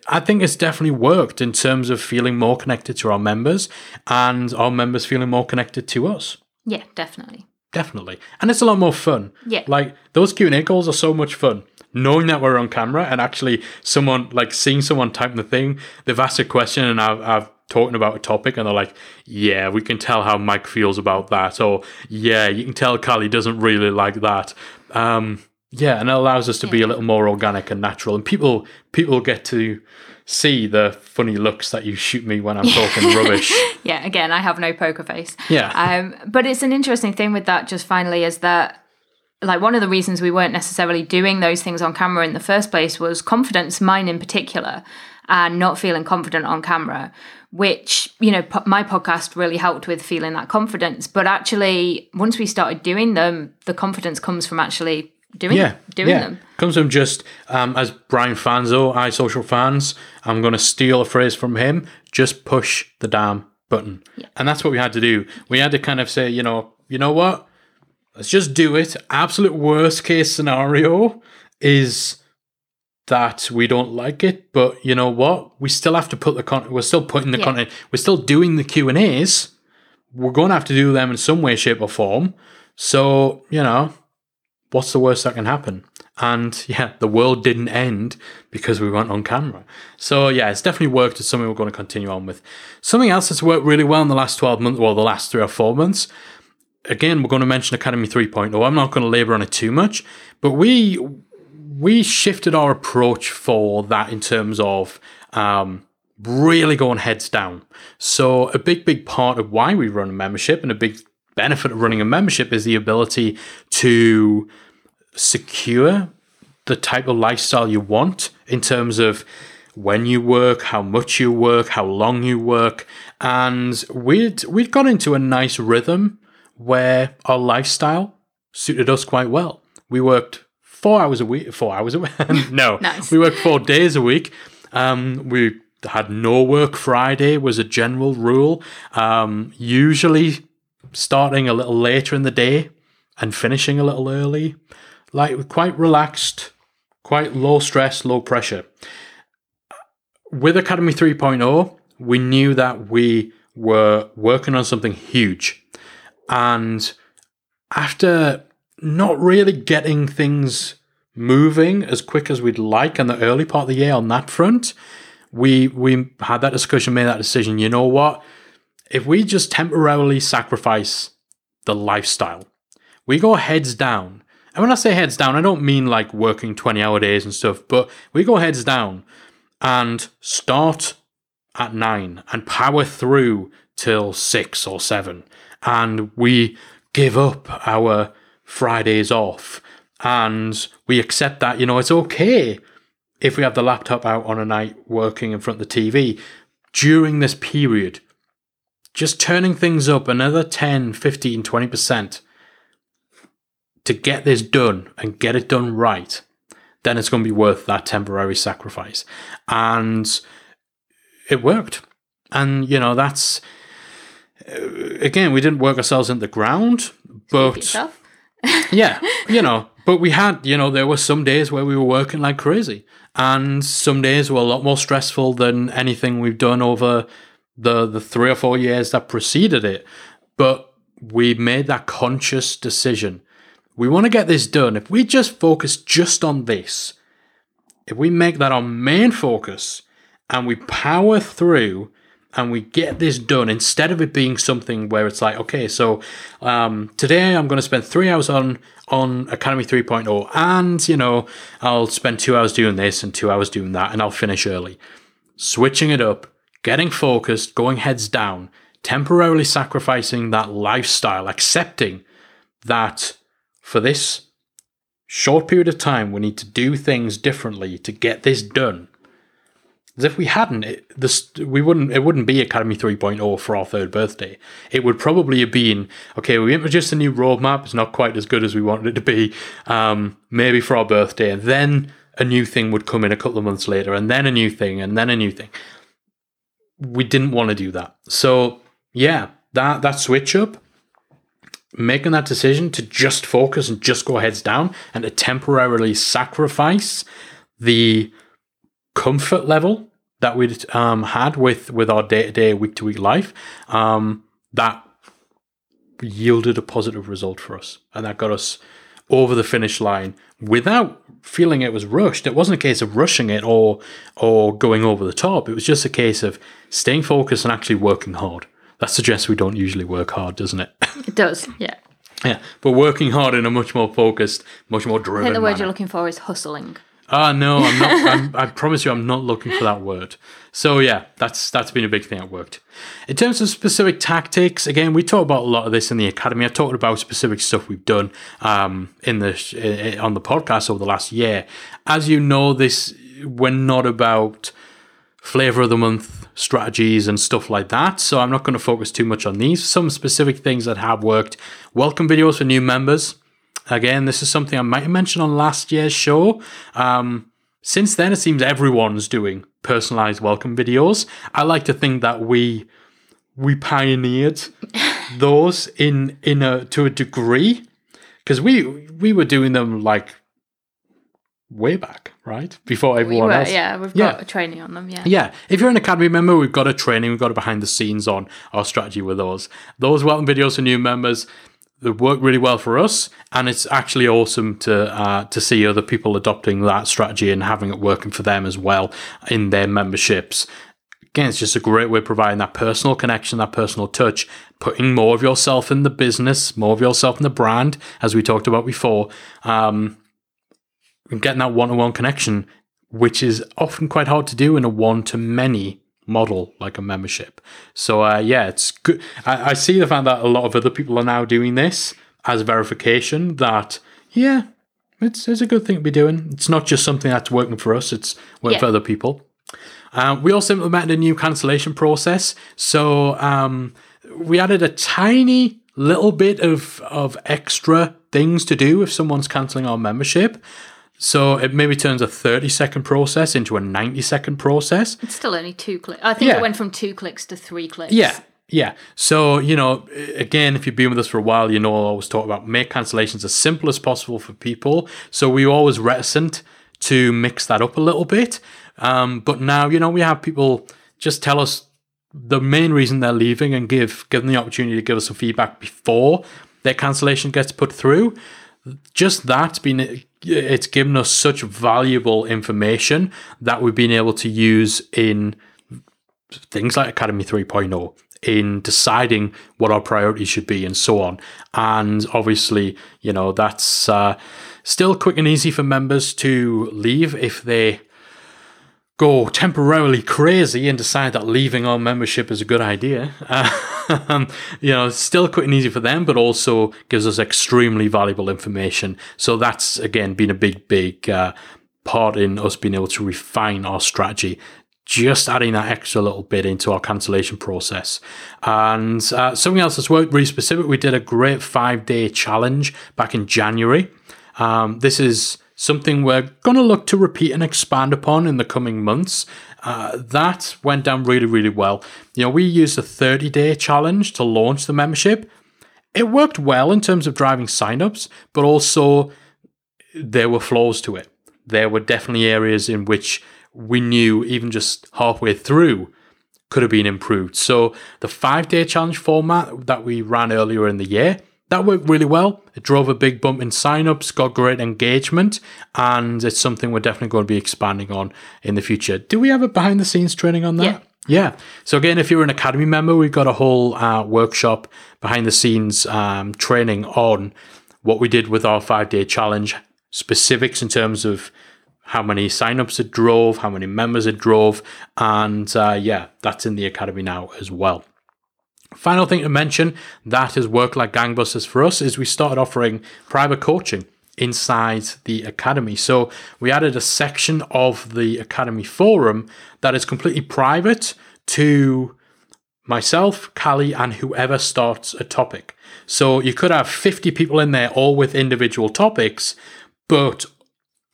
I think it's definitely worked in terms of feeling more connected to our members and our members feeling more connected to us. Yeah, definitely. Definitely. And it's a lot more fun. Yeah. Like those Q&A calls are so much fun. Knowing that we're on camera and actually someone like seeing someone type the thing, they've asked a question and I've, I've talking about a topic and they're like, yeah, we can tell how Mike feels about that. Or yeah, you can tell Callie doesn't really like that. Um, yeah, and it allows us to be a little more organic and natural, and people people get to see the funny looks that you shoot me when I'm talking rubbish. Yeah, again, I have no poker face. Yeah. Um, but it's an interesting thing with that, just finally, is that like one of the reasons we weren't necessarily doing those things on camera in the first place was confidence, mine in particular, and not feeling confident on camera. Which you know, po- my podcast really helped with feeling that confidence. But actually, once we started doing them, the confidence comes from actually doing Yeah, doing yeah. them. Comes from just um, as Brian Fanzo, iSocialFanz. I'm going to steal a phrase from him. Just push the damn button, and that's what we had to do. We had to kind of say, you know, you know what? Let's just do it. Absolute worst case scenario is that we don't like it, but you know what? We still have to put the content. We're still putting the Yeah. content. We're still doing the Q and A's. We're going to have to do them in some way, shape, or form. So you know, what's the worst that can happen? And yeah, the world didn't end because we weren't on camera. So yeah, it's definitely worked. It's something we're going to continue on with. Something else that's worked really well in the last 12 months, well, the last three or four months. Again, we're going to mention Academy 3.0. I'm not going to labor on it too much, but we we shifted our approach for that in terms of um, really going heads down. So a big, big part of why we run a membership and a big benefit of running a membership is the ability to secure the type of lifestyle you want in terms of when you work, how much you work, how long you work, and we'd we'd got into a nice rhythm where our lifestyle suited us quite well. We worked four hours a week, four hours a week. no, Nice. we worked four days a week. Um, we had no work Friday was a general rule. Um, usually starting a little later in the day and finishing a little early, like quite relaxed, quite low stress, low pressure. With Academy 3.0, we knew that we were working on something huge. And after not really getting things moving as quick as we'd like in the early part of the year on that front, we we had that discussion, made that decision. You know what? If we just temporarily sacrifice the lifestyle, we go heads down. And when I say heads down, I don't mean like working 20 hour days and stuff, but we go heads down and start at nine and power through till six or seven. And we give up our Fridays off and we accept that, you know, it's okay if we have the laptop out on a night working in front of the TV during this period. Just turning things up another 10, 15, 20% to get this done and get it done right, then it's going to be worth that temporary sacrifice. And it worked. And, you know, that's, uh, again, we didn't work ourselves into the ground, but? Yeah, you know, but we had, you know, there were some days where we were working like crazy, and some days were a lot more stressful than anything we've done over the the three or four years that preceded it. But we made that conscious decision. We want to get this done. If we just focus just on this, if we make that our main focus and we power through and we get this done instead of it being something where it's like okay so um, today i'm going to spend three hours on on academy 3.0 and you know i'll spend two hours doing this and two hours doing that and i'll finish early. Switching it up getting focused going heads down temporarily sacrificing that lifestyle accepting that for this short period of time we need to do things differently to get this done as if we hadn't, it, this we wouldn't. It wouldn't be Academy 3.0 for our third birthday. It would probably have been okay. We introduced a new roadmap. It's not quite as good as we wanted it to be. Um, maybe for our birthday, and then a new thing would come in a couple of months later, and then a new thing, and then a new thing. We didn't want to do that. So yeah, that that switch up, making that decision to just focus and just go heads down, and to temporarily sacrifice the comfort level that we'd um, had with with our day to day, week to week life, um, that yielded a positive result for us, and that got us over the finish line without feeling it was rushed. It wasn't a case of rushing it or or going over the top. It was just a case of staying focused and actually working hard. That suggests we don't usually work hard, doesn't it? It does, yeah. Yeah, but working hard in a much more focused, much more driven. I think the word manner. you're looking for is hustling. Ah, no, I'm not. I'm, I promise you, I'm not looking for that word. So yeah, that's that's been a big thing that worked. In terms of specific tactics, again, we talk about a lot of this in the academy. I talked about specific stuff we've done um, in the eh, on the podcast over the last year. As you know, this we're not about flavor of the month strategies and stuff like that. So I'm not going to focus too much on these. Some specific things that have worked. Welcome videos for new members. Again, this is something I might have mentioned on last year's show. Um, since then, it seems everyone's doing personalized welcome videos. I like to think that we we pioneered those in in a to a degree because we we were doing them like way back, right before We everyone were, else. yeah, we've Yeah. got a training on them. Yeah. Yeah, if you're an Academy member, we've got a training, we've got a behind the scenes on our strategy with those. Those welcome videos for new members, they worked really well for us, and it's actually awesome to uh, to see other people adopting that strategy and having it working for them as well in their memberships. Again, it's just a great way of providing that personal connection, that personal touch, putting more of yourself in the business, more of yourself in the brand, as we talked about before. Um, and getting that one-on-one connection, which is often quite hard to do in a one-to-many model like a membership. So uh, yeah, it's good. I, I see the fact that a lot of other people are now doing this as verification that yeah, it's it's a good thing to be doing. It's not just something that's working for us; it's working Yeah. for other people. Um, we also implemented a new cancellation process. So um, we added a tiny little bit of of extra things to do if someone's cancelling our membership. So it maybe turns a 30 second process into a 90 second process. It's still only two clicks. I think Yeah. it went from two clicks to three clicks. Yeah. Yeah. So, you know, again, if you've been with us for a while, you know, I always talk about make cancellations as simple as possible for people. So we were always reticent to mix that up a little bit. Um, but now, you know, we have people just tell us the main reason they're leaving and give give them the opportunity to give us some feedback before their cancellation gets put through. Just that's been it's given us such valuable information that we've been able to use in things like Academy 3.0 in deciding what our priorities should be and so on. And obviously, you know, that's uh, still quick and easy for members to leave if they go temporarily crazy and decide that leaving our membership is a good idea. Um, you know, still and easy for them, but also gives us extremely valuable information. So that's again been a big, big uh, part in us being able to refine our strategy. Just adding that extra little bit into our cancellation process. And uh, something else that's worked really specific, we did a great five day challenge back in January. Um, this is something we're going to look to repeat and expand upon in the coming months. Uh, that went down really, really well. You know, we used a 30 day challenge to launch the membership. It worked well in terms of driving signups, but also there were flaws to it. There were definitely areas in which we knew, even just halfway through, could have been improved. So the five day challenge format that we ran earlier in the year, that worked really well. It drove a big bump in signups, got great engagement, and it's something we're definitely going to be expanding on in the future. Do we have a behind the scenes training on that? Yeah. Yeah. So again, if you're an academy member, we've got a whole uh, workshop behind the scenes um, training on what we did with our five day challenge, specifics in terms of how many signups it drove, how many members it drove, and uh, yeah, that's in the academy now as well. Final thing to mention that has worked like gangbusters for us is we started offering private coaching inside the academy. So we added a section of the academy forum that is completely private to myself, Callie, and whoever starts a topic. So you could have 50 people in there, all with individual topics, but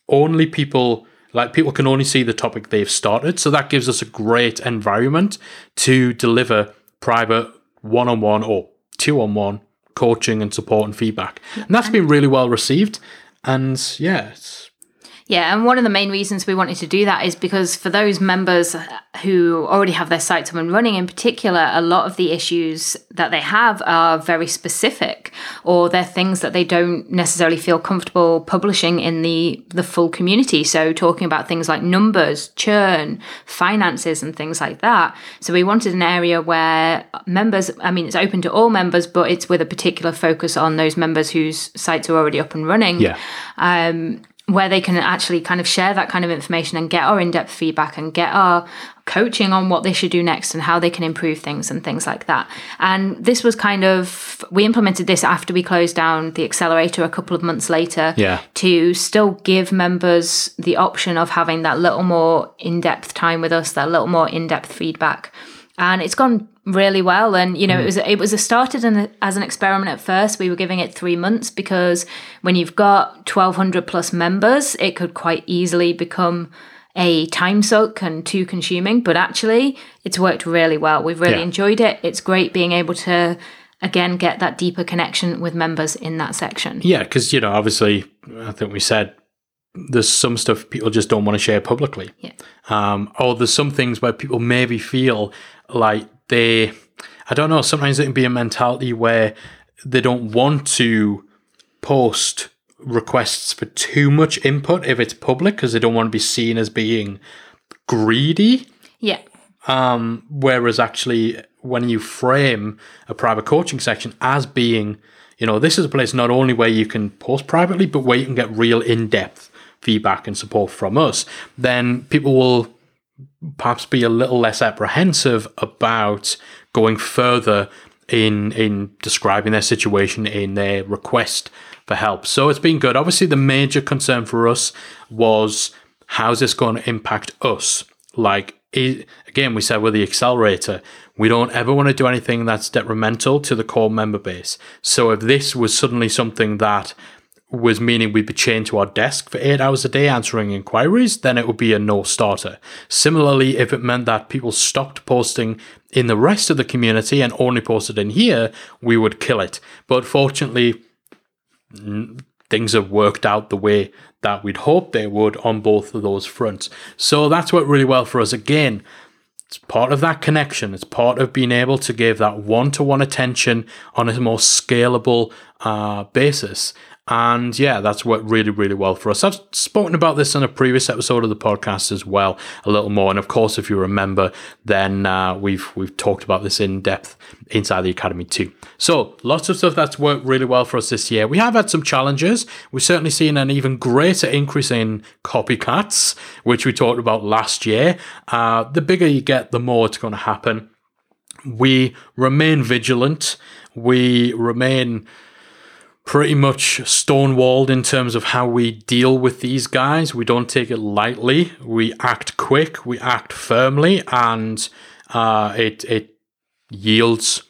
only people like people can only see the topic they've started. So that gives us a great environment to deliver private one on one or two on one coaching and support and feedback. And that's been really well received. And yeah, it's, Yeah, and one of the main reasons we wanted to do that is because for those members who already have their sites up and running, in particular, a lot of the issues that they have are very specific, or they're things that they don't necessarily feel comfortable publishing in the the full community. So talking about things like numbers, churn, finances, and things like that. So we wanted an area where members, I mean, it's open to all members, but it's with a particular focus on those members whose sites are already up and running. Yeah. Um, where they can actually kind of share that kind of information and get our in-depth feedback and get our coaching on what they should do next and how they can improve things and things like that. And this was kind of we implemented this after we closed down the accelerator a couple of months later Yeah. to still give members the option of having that little more in-depth time with us, that little more in-depth feedback. And it's gone really well. And you know it was it was a started an, as an experiment at first. We were giving it 3 months because when you've got 1200 plus members it could quite easily become a time suck and too consuming. But actually it's worked really well. We've really Yeah. enjoyed it. It's great being able to again get that deeper connection with members in that section. Yeah, because you know, obviously, I think we said there's some stuff people just don't want to share publicly. Yeah. Um, or there's some things where people maybe feel like they, I don't know. Sometimes it can be a mentality where they don't want to post requests for too much input if it's public because they don't want to be seen as being greedy. yeah Um, whereas actually, when you frame a private coaching section as being, you know, this is a place not only where you can post privately, but where you can get real in depth feedback and support from us, then people will perhaps be a little less apprehensive about going further in in describing their situation in their request for help. So it's been good. Obviously, the major concern for us was how's this going to impact us? Like again, we said with the accelerator, we don't ever want to do anything that's detrimental to the core member base. So if this was suddenly something that was meaning we'd be chained to our desk for eight hours a day answering inquiries, then it would be a no starter. Similarly, if it meant that people stopped posting in the rest of the community and only posted in here, we would kill it. But fortunately, things have worked out the way that we'd hoped they would on both of those fronts. So that's worked really well for us. Again, it's part of that connection. It's part of being able to give that one to one attention on a more scalable uh, basis. And yeah, that's worked really, really well for us. I've spoken about this in a previous episode of the podcast as well, a little more. And of course, if you remember, then uh, we've we've talked about this in depth inside the academy too. So lots of stuff that's worked really well for us this year. We have had some challenges. We've certainly seen an even greater increase in copycats, which we talked about last year. Uh, the bigger you get, the more it's going to happen. We remain vigilant. We remain pretty much stonewalled in terms of how we deal with these guys. We don't take it lightly. We act quick. We act firmly, and uh, it it yields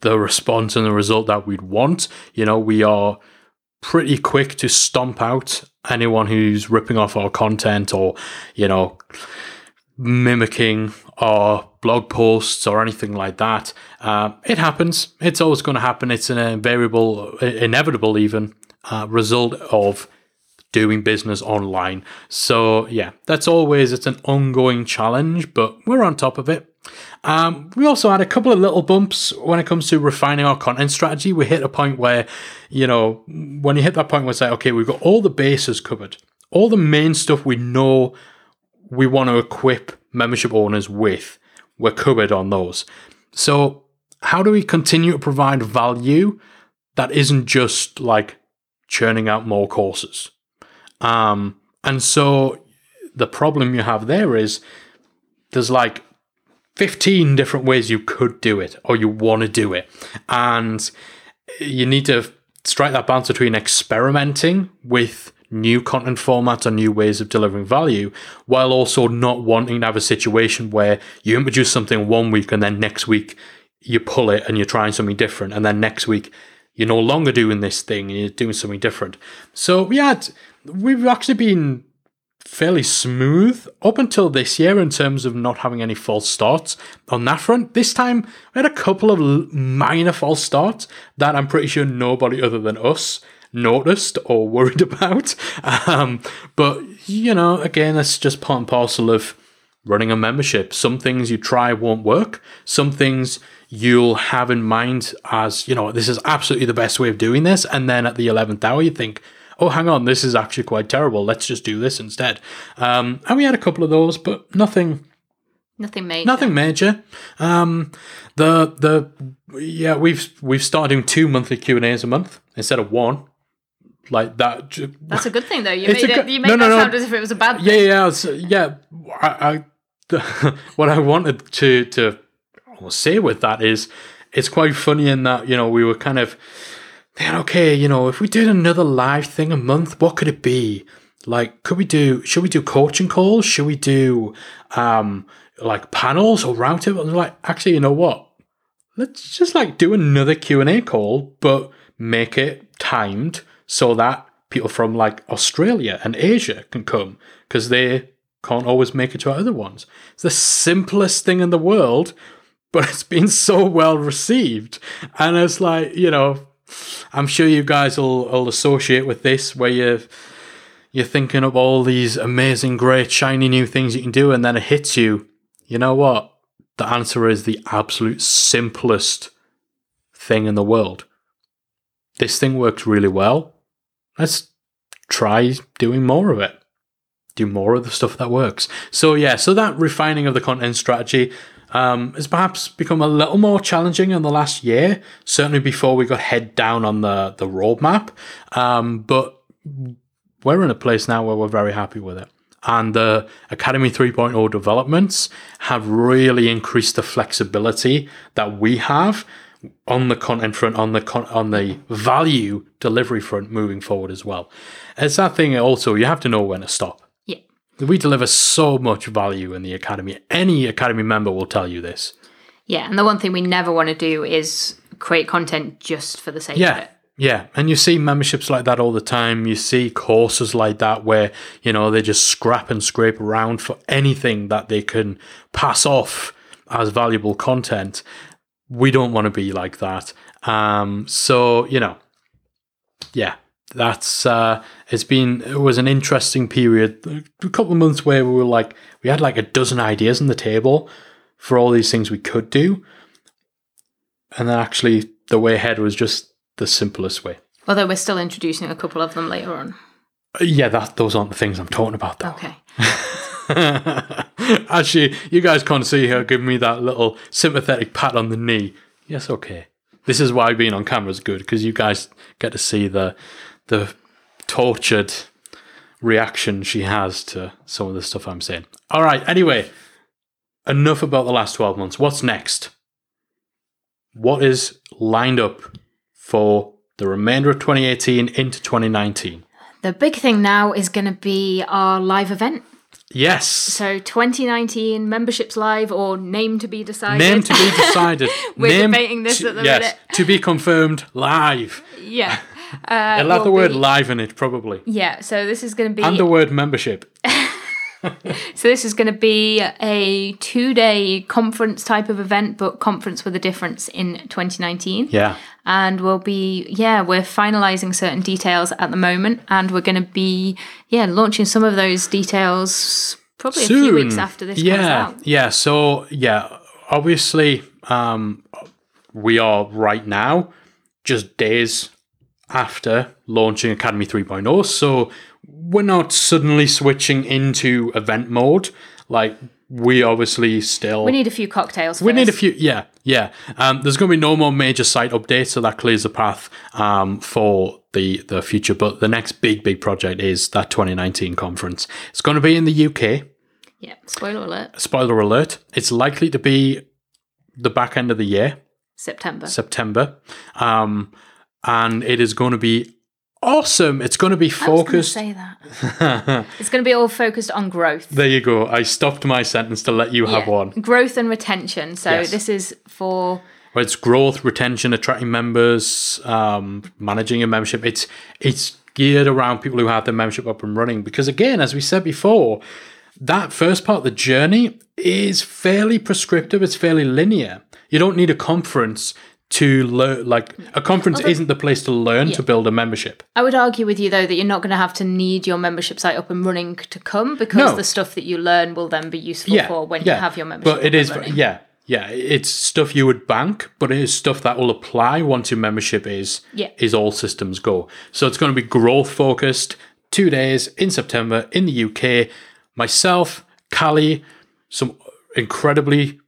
the response and the result that we'd want. You know, we are pretty quick to stomp out anyone who's ripping off our content or you know mimicking our blog posts or anything like that. Uh, it happens. It's always going to happen. It's an invariable, inevitable even uh, result of doing business online. So yeah, that's always it's an ongoing challenge, but we're on top of it. Um, we also had a couple of little bumps when it comes to refining our content strategy. We hit a point where, you know, when you hit that point it's like, okay, we've got all the bases covered, all the main stuff we know we want to equip membership owners with. We're covered on those. So, how do we continue to provide value that isn't just like churning out more courses? Um, and so, the problem you have there is there's like 15 different ways you could do it or you want to do it. And you need to strike that balance between experimenting with new content formats or new ways of delivering value while also not wanting to have a situation where you introduce something one week and then next week you pull it and you're trying something different and then next week you're no longer doing this thing and you're doing something different so yeah it's- we've actually been fairly smooth up until this year in terms of not having any false starts on that front. This time, we had a couple of minor false starts that I'm pretty sure nobody other than us noticed or worried about. Um, but you know, again, that's just part and parcel of running a membership. Some things you try won't work. Some things you'll have in mind as, you know, this is absolutely the best way of doing this. And then at the 11th hour, you think, oh, hang on, this is actually quite terrible. Let's just do this instead. Um, and we had a couple of those, but nothing. Nothing major. Nothing major. Um, the the yeah we've we've started doing two monthly Q and A's a month instead of one like that. That's a good thing, though. You made, it, good- you made no, that no, no. sound as if it was a bad thing. Yeah, yeah, it's, yeah. I, I what I wanted to to say with that is, it's quite funny in that you know we were kind of thinking, okay, you know, if we did another live thing a month, what could it be? Like, could we do? Should we do coaching calls? Should we do um like panels or roundtable? And like, actually, you know what? Let's just like do another Q and A call, but make it timed so that people from like Australia and Asia can come because they can't always make it to our other ones. It's the simplest thing in the world, but it's been so well received, and it's like you know, I'm sure you guys will, will associate with this where you you're thinking of all these amazing, great, shiny new things you can do, and then it hits you. You know what? The answer is the absolute simplest thing in the world. This thing works really well. Let's try doing more of it. Do more of the stuff that works. So yeah, so that refining of the content strategy um, has perhaps become a little more challenging in the last year. Certainly before we got head down on the the roadmap, um, but we're in a place now where we're very happy with it. And the Academy 3.0 developments have really increased the flexibility that we have on the content front, on the con- on the value delivery front moving forward as well. It's that thing also, you have to know when to stop. Yeah. We deliver so much value in the Academy. Any Academy member will tell you this. Yeah, and the one thing we never want to do is create content just for the sake of Yeah. it. Yeah, and you see memberships like that all the time. You see courses like that where, you know, they just scrap and scrape around for anything that they can pass off as valuable content. We don't want to be like that. Um, so, you know, yeah, that's uh it's been it was an interesting period. A couple of months where we were like we had like a dozen ideas on the table for all these things we could do. And then actually the way ahead was just the simplest way. Although we're still introducing a couple of them later on. Uh, Yeah, that those aren't the things I'm talking about though. Okay. Actually, you guys can't see her giving me that little sympathetic pat on the knee. Yes, okay. This is why being on camera is good because you guys get to see the the tortured reaction she has to some of the stuff I'm saying. All right. Anyway, enough about the last 12 months. What's next? What is lined up for the remainder of 2018 into 2019? The big thing now is going to be our live event. Yes. So 2019 memberships live or name to be decided. Name to be decided. We're Name debating this to- at the yes, minute. to be confirmed live. yeah. Uh, It'll have the word be- live in it, probably. Yeah. So this is going to be And the word membership. So this is going to be a two-day conference type of event, but conference with a difference in 2019. Yeah. And we'll be, yeah, we're finalizing certain details at the moment, and we're going to be, yeah, launching some of those details probably a few weeks after this yeah. Yeah. So, yeah, obviously, um, we are right now just days after launching Academy 3.0. So, we're not suddenly switching into event mode. Like, we obviously still. We need a few cocktails. We need a few, yeah, yeah. Um, there's going to be no more major site updates, so that clears the path um, for the the future. But the next big, big project is that 2019 conference. It's going to be in the UK. Yeah. Spoiler alert. Spoiler alert: it's likely to be the back end of the year, September. September, um, and it is going to be awesome. It's going to be I was gonna focused. say that. it's going to be all focused on growth. There you go. I stopped my sentence to let you have Yeah. one. Growth and retention. So Yes. this is for Well, it's growth, retention, attracting members, um, managing a membership. It's it's geared around people who have their membership up and running. Because again, as we said before, that first part of the journey is fairly prescriptive. It's fairly linear. You don't need a conference to learn. Like a conference isn't the place to learn to build a membership. I would argue with you though that you're not going to have to need your membership site up and running to come because No. the stuff that you learn will then be useful for when you have your membership. But it is, running. yeah, yeah. It's stuff you would bank, but it is stuff that will apply once your membership is Yeah. is all systems go. So it's going to be growth focused. Two days in September in the UK. Myself, Callie, some incredibly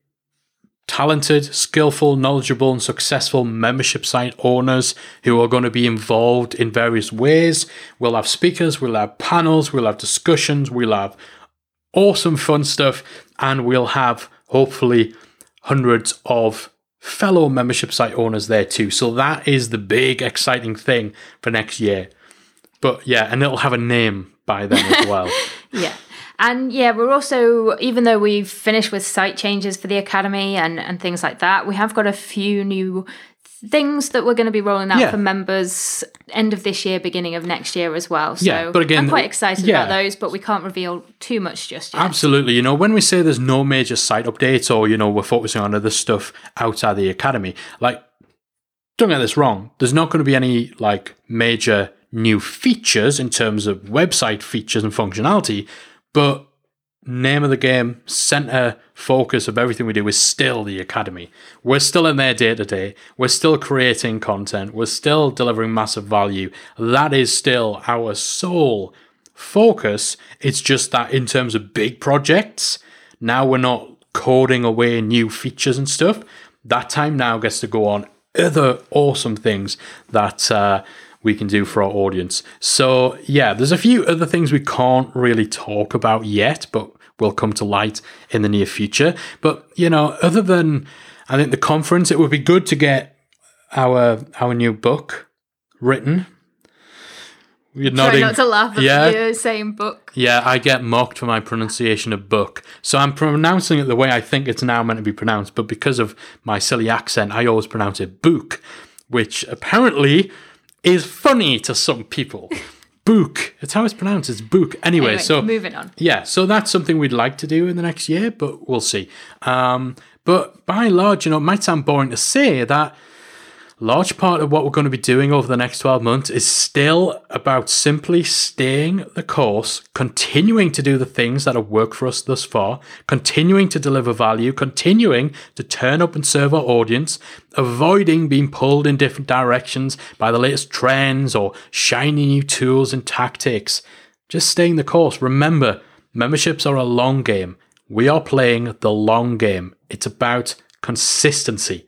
talented, skillful, knowledgeable, and successful membership site owners who are going to be involved in various ways. We'll have speakers, we'll have panels, we'll have discussions, we'll have awesome fun stuff, and we'll have hopefully hundreds of fellow membership site owners there too. So that is the big exciting thing for next year. But yeah, and it'll have a name by then as well. Yeah. And yeah, we're also, even though we've finished with site changes for the Academy and, and things like that, we have got a few new things that we're going to be rolling out Yeah. for members end of this year, beginning of next year as well. So Yeah, but again, I'm quite excited yeah. about those, but we can't reveal too much just yet. Absolutely. You know, when we say there's no major site updates or, you know, we're focusing on other stuff outside the academy, like, don't get this wrong. There's not going to be any, like, major new features in terms of website features and functionality, but name of the game, center focus of everything we do is still the academy. We're still in there day to day. We're still creating content. We're still delivering massive value. That is still our sole focus. It's just that in terms of big projects, now we're not coding away new features and stuff. That time now gets to go on other awesome things that uh, we can do for our audience. So, yeah, there's a few other things we can't really talk about yet, but will come to light in the near future. But, you know, other than I think the conference, it would be good to get our our new book written. You're Try nodding. not to laugh at Yeah. the uh, same book. Yeah, I get mocked for my pronunciation of book. So I'm pronouncing it the way I think it's now meant to be pronounced, but because of my silly accent, I always pronounce it book, which apparently is funny to some people. book. It's how it's pronounced. It's book. Anyway, Anyway, so moving on. yeah, so that's something we'd like to do in the next year, but we'll see. Um, but by and large, you know, it might sound boring to say that large part of what we're going to be doing over the next 12 months is still about simply staying the course, continuing to do the things that have worked for us thus far, continuing to deliver value, continuing to turn up and serve our audience, avoiding being pulled in different directions by the latest trends or shiny new tools and tactics. Just staying the course. Remember, memberships are a long game. We are playing the long game. It's about consistency.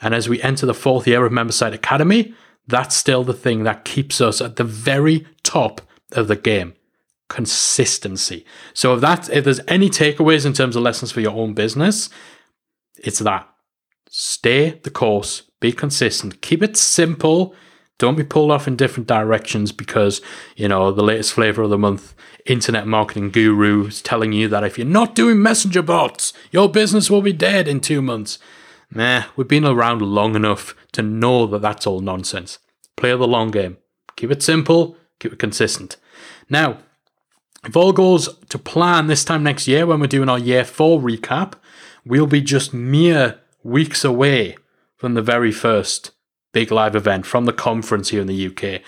And as we enter the fourth year of Member Site Academy, that's still the thing that keeps us at the very top of the game. Consistency. So if that if there's any takeaways in terms of lessons for your own business, it's that. Stay the course, be consistent, keep it simple. Don't be pulled off in different directions because, you know, the latest flavor of the month internet marketing guru is telling you that if you're not doing messenger bots, your business will be dead in two months. Nah, we've been around long enough to know that that's all nonsense. Play the long game. Keep it simple, keep it consistent. Now, if all goes to plan this time next year when we're doing our year four recap, we'll be just mere weeks away from the very first big live event from the conference here in the UK.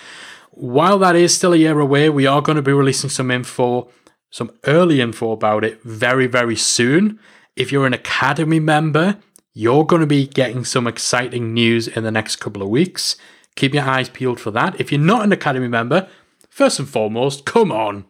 While that is still a year away, we are going to be releasing some info, some early info about it very, very soon. If you're an Academy member, you're going to be getting some exciting news in the next couple of weeks. Keep your eyes peeled for that. If you're not an Academy member, first and foremost, come on,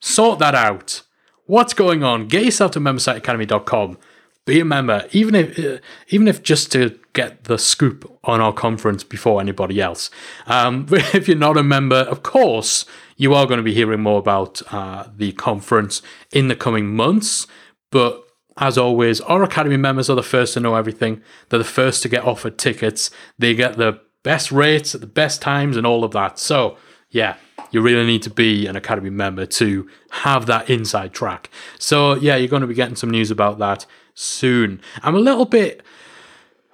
sort that out. What's going on? Get yourself to membersiteacademy.com. Be a member, even if uh, even if just to get the scoop on our conference before anybody else. Um, if you're not a member, of course, you are going to be hearing more about uh, the conference in the coming months. But as always, our Academy members are the first to know everything. They're the first to get offered tickets. They get the best rates at the best times and all of that. So, yeah, you really need to be an Academy member to have that inside track. So, yeah, you're going to be getting some news about that soon. I'm a little bit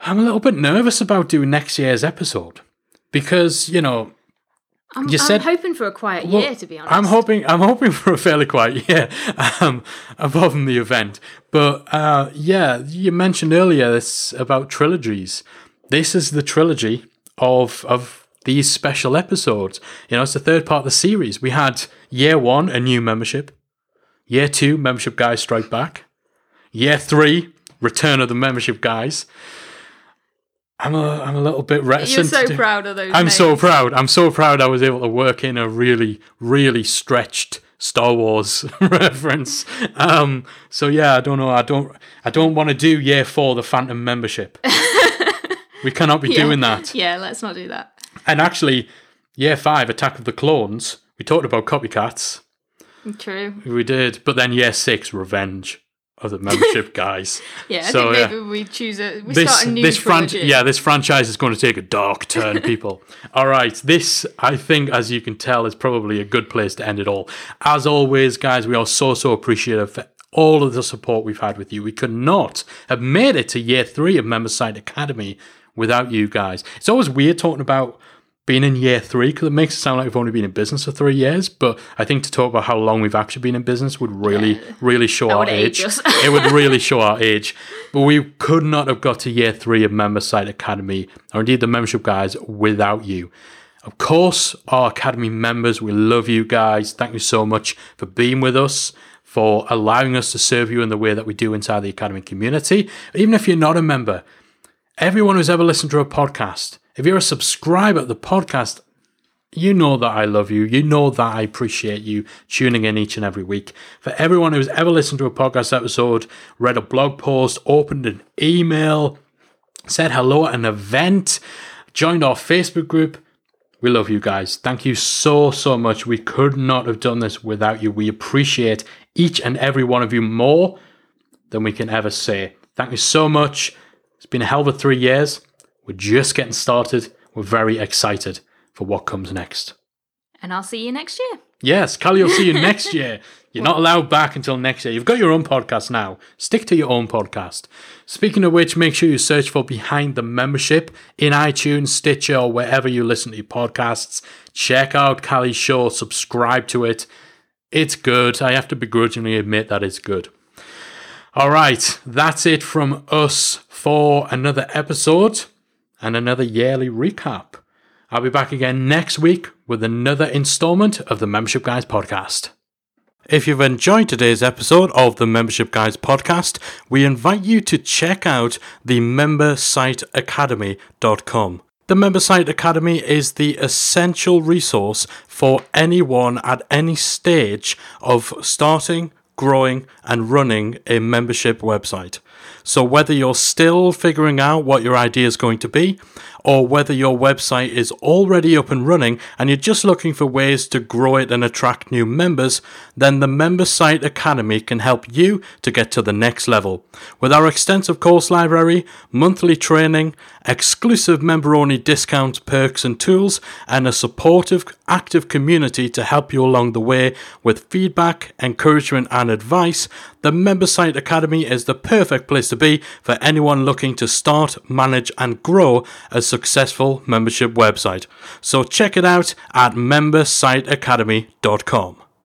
I'm a little bit nervous about doing next year's episode because, you know, I'm, You I'm hoping for a quiet well, year, to be honest. I'm hoping I'm hoping for a fairly quiet year, um, apart from the event. But uh, yeah, you mentioned earlier this about trilogies. this is the trilogy of of these special episodes. You know, it's the third part of the series. We had year one, a new membership. Year two, membership guys strike back. Year three, return of the membership guys. I'm a I'm a little bit reticent. You're so proud of those. I'm so proud. I'm so proud I was able to work in a really, really stretched Star Wars reference. Um, so yeah, I don't know. I don't. I don't want to do year four, the Phantom membership. we cannot be Yeah. doing that. Yeah, let's not do that. And actually, year five, Attack of the Clones. We talked about copycats. True. We did, but then year six, Revenge of the membership guys. Yeah, I So, think yeah. maybe we choose a we this start a new this fran- yeah this franchise is going to take a dark turn people. All right this i think as you can tell is probably a good place to end it all. As always guys we are so so appreciative for all of the support we've had with you. We could not have made it to year three of member site academy without you guys. It's always weird talking about being in year three because it makes it sound like we've only been in business for three years. But I think to talk about how long we've actually been in business would really, really show our age age. it would really show our age. But we could not have got to year three of Member Site Academy, or indeed the membership guys, without you. Of course, our Academy members, we love you guys. Thank you so much for being with us, for allowing us to serve you in the way that we do inside the Academy community. Even if you're not a member, everyone who's ever listened to a podcast, if you're a subscriber to the podcast, you know that I love you. You know that I appreciate you tuning in each and every week. For everyone who's ever listened to a podcast episode, read a blog post, opened an email, said hello at an event, joined our Facebook group, we love you guys. Thank you so, so much. We could not have done this without you. We appreciate each and every one of you more than we can ever say. Thank you so much. It's been a hell of a three years. We're just getting started. We're very excited for what comes next. And I'll see you next year. Yes, Callie will see you next year. You're not allowed back until next year. You've got your own podcast now. Stick to your own podcast. Speaking of which, make sure you search for Behind the Membership in iTunes, Stitcher, or wherever you listen to your podcasts. Check out Callie's show, subscribe to it. It's good. I have to begrudgingly admit that it's good. All right, that's it from us for another episode and another yearly recap. I'll be back again next week with another installment of the Membership Guys podcast. If you've enjoyed today's episode of the Membership Guys podcast, we invite you to check out the membersiteacademy.com. The Member Site Academy is the essential resource for anyone at any stage of starting, growing, and running a membership website. So, whether you're still figuring out what your idea is going to be, or whether your website is already up and running and you're just looking for ways to grow it and attract new members, then the Member Site Academy can help you to get to the next level. With our extensive course library, monthly training, exclusive member only discounts, perks, and tools, and a supportive, active community to help you along the way with feedback, encouragement, and advice, the Member Site Academy is the perfect place to be for anyone looking to start, manage, and grow a successful membership website. So check it out at membersiteacademy.com.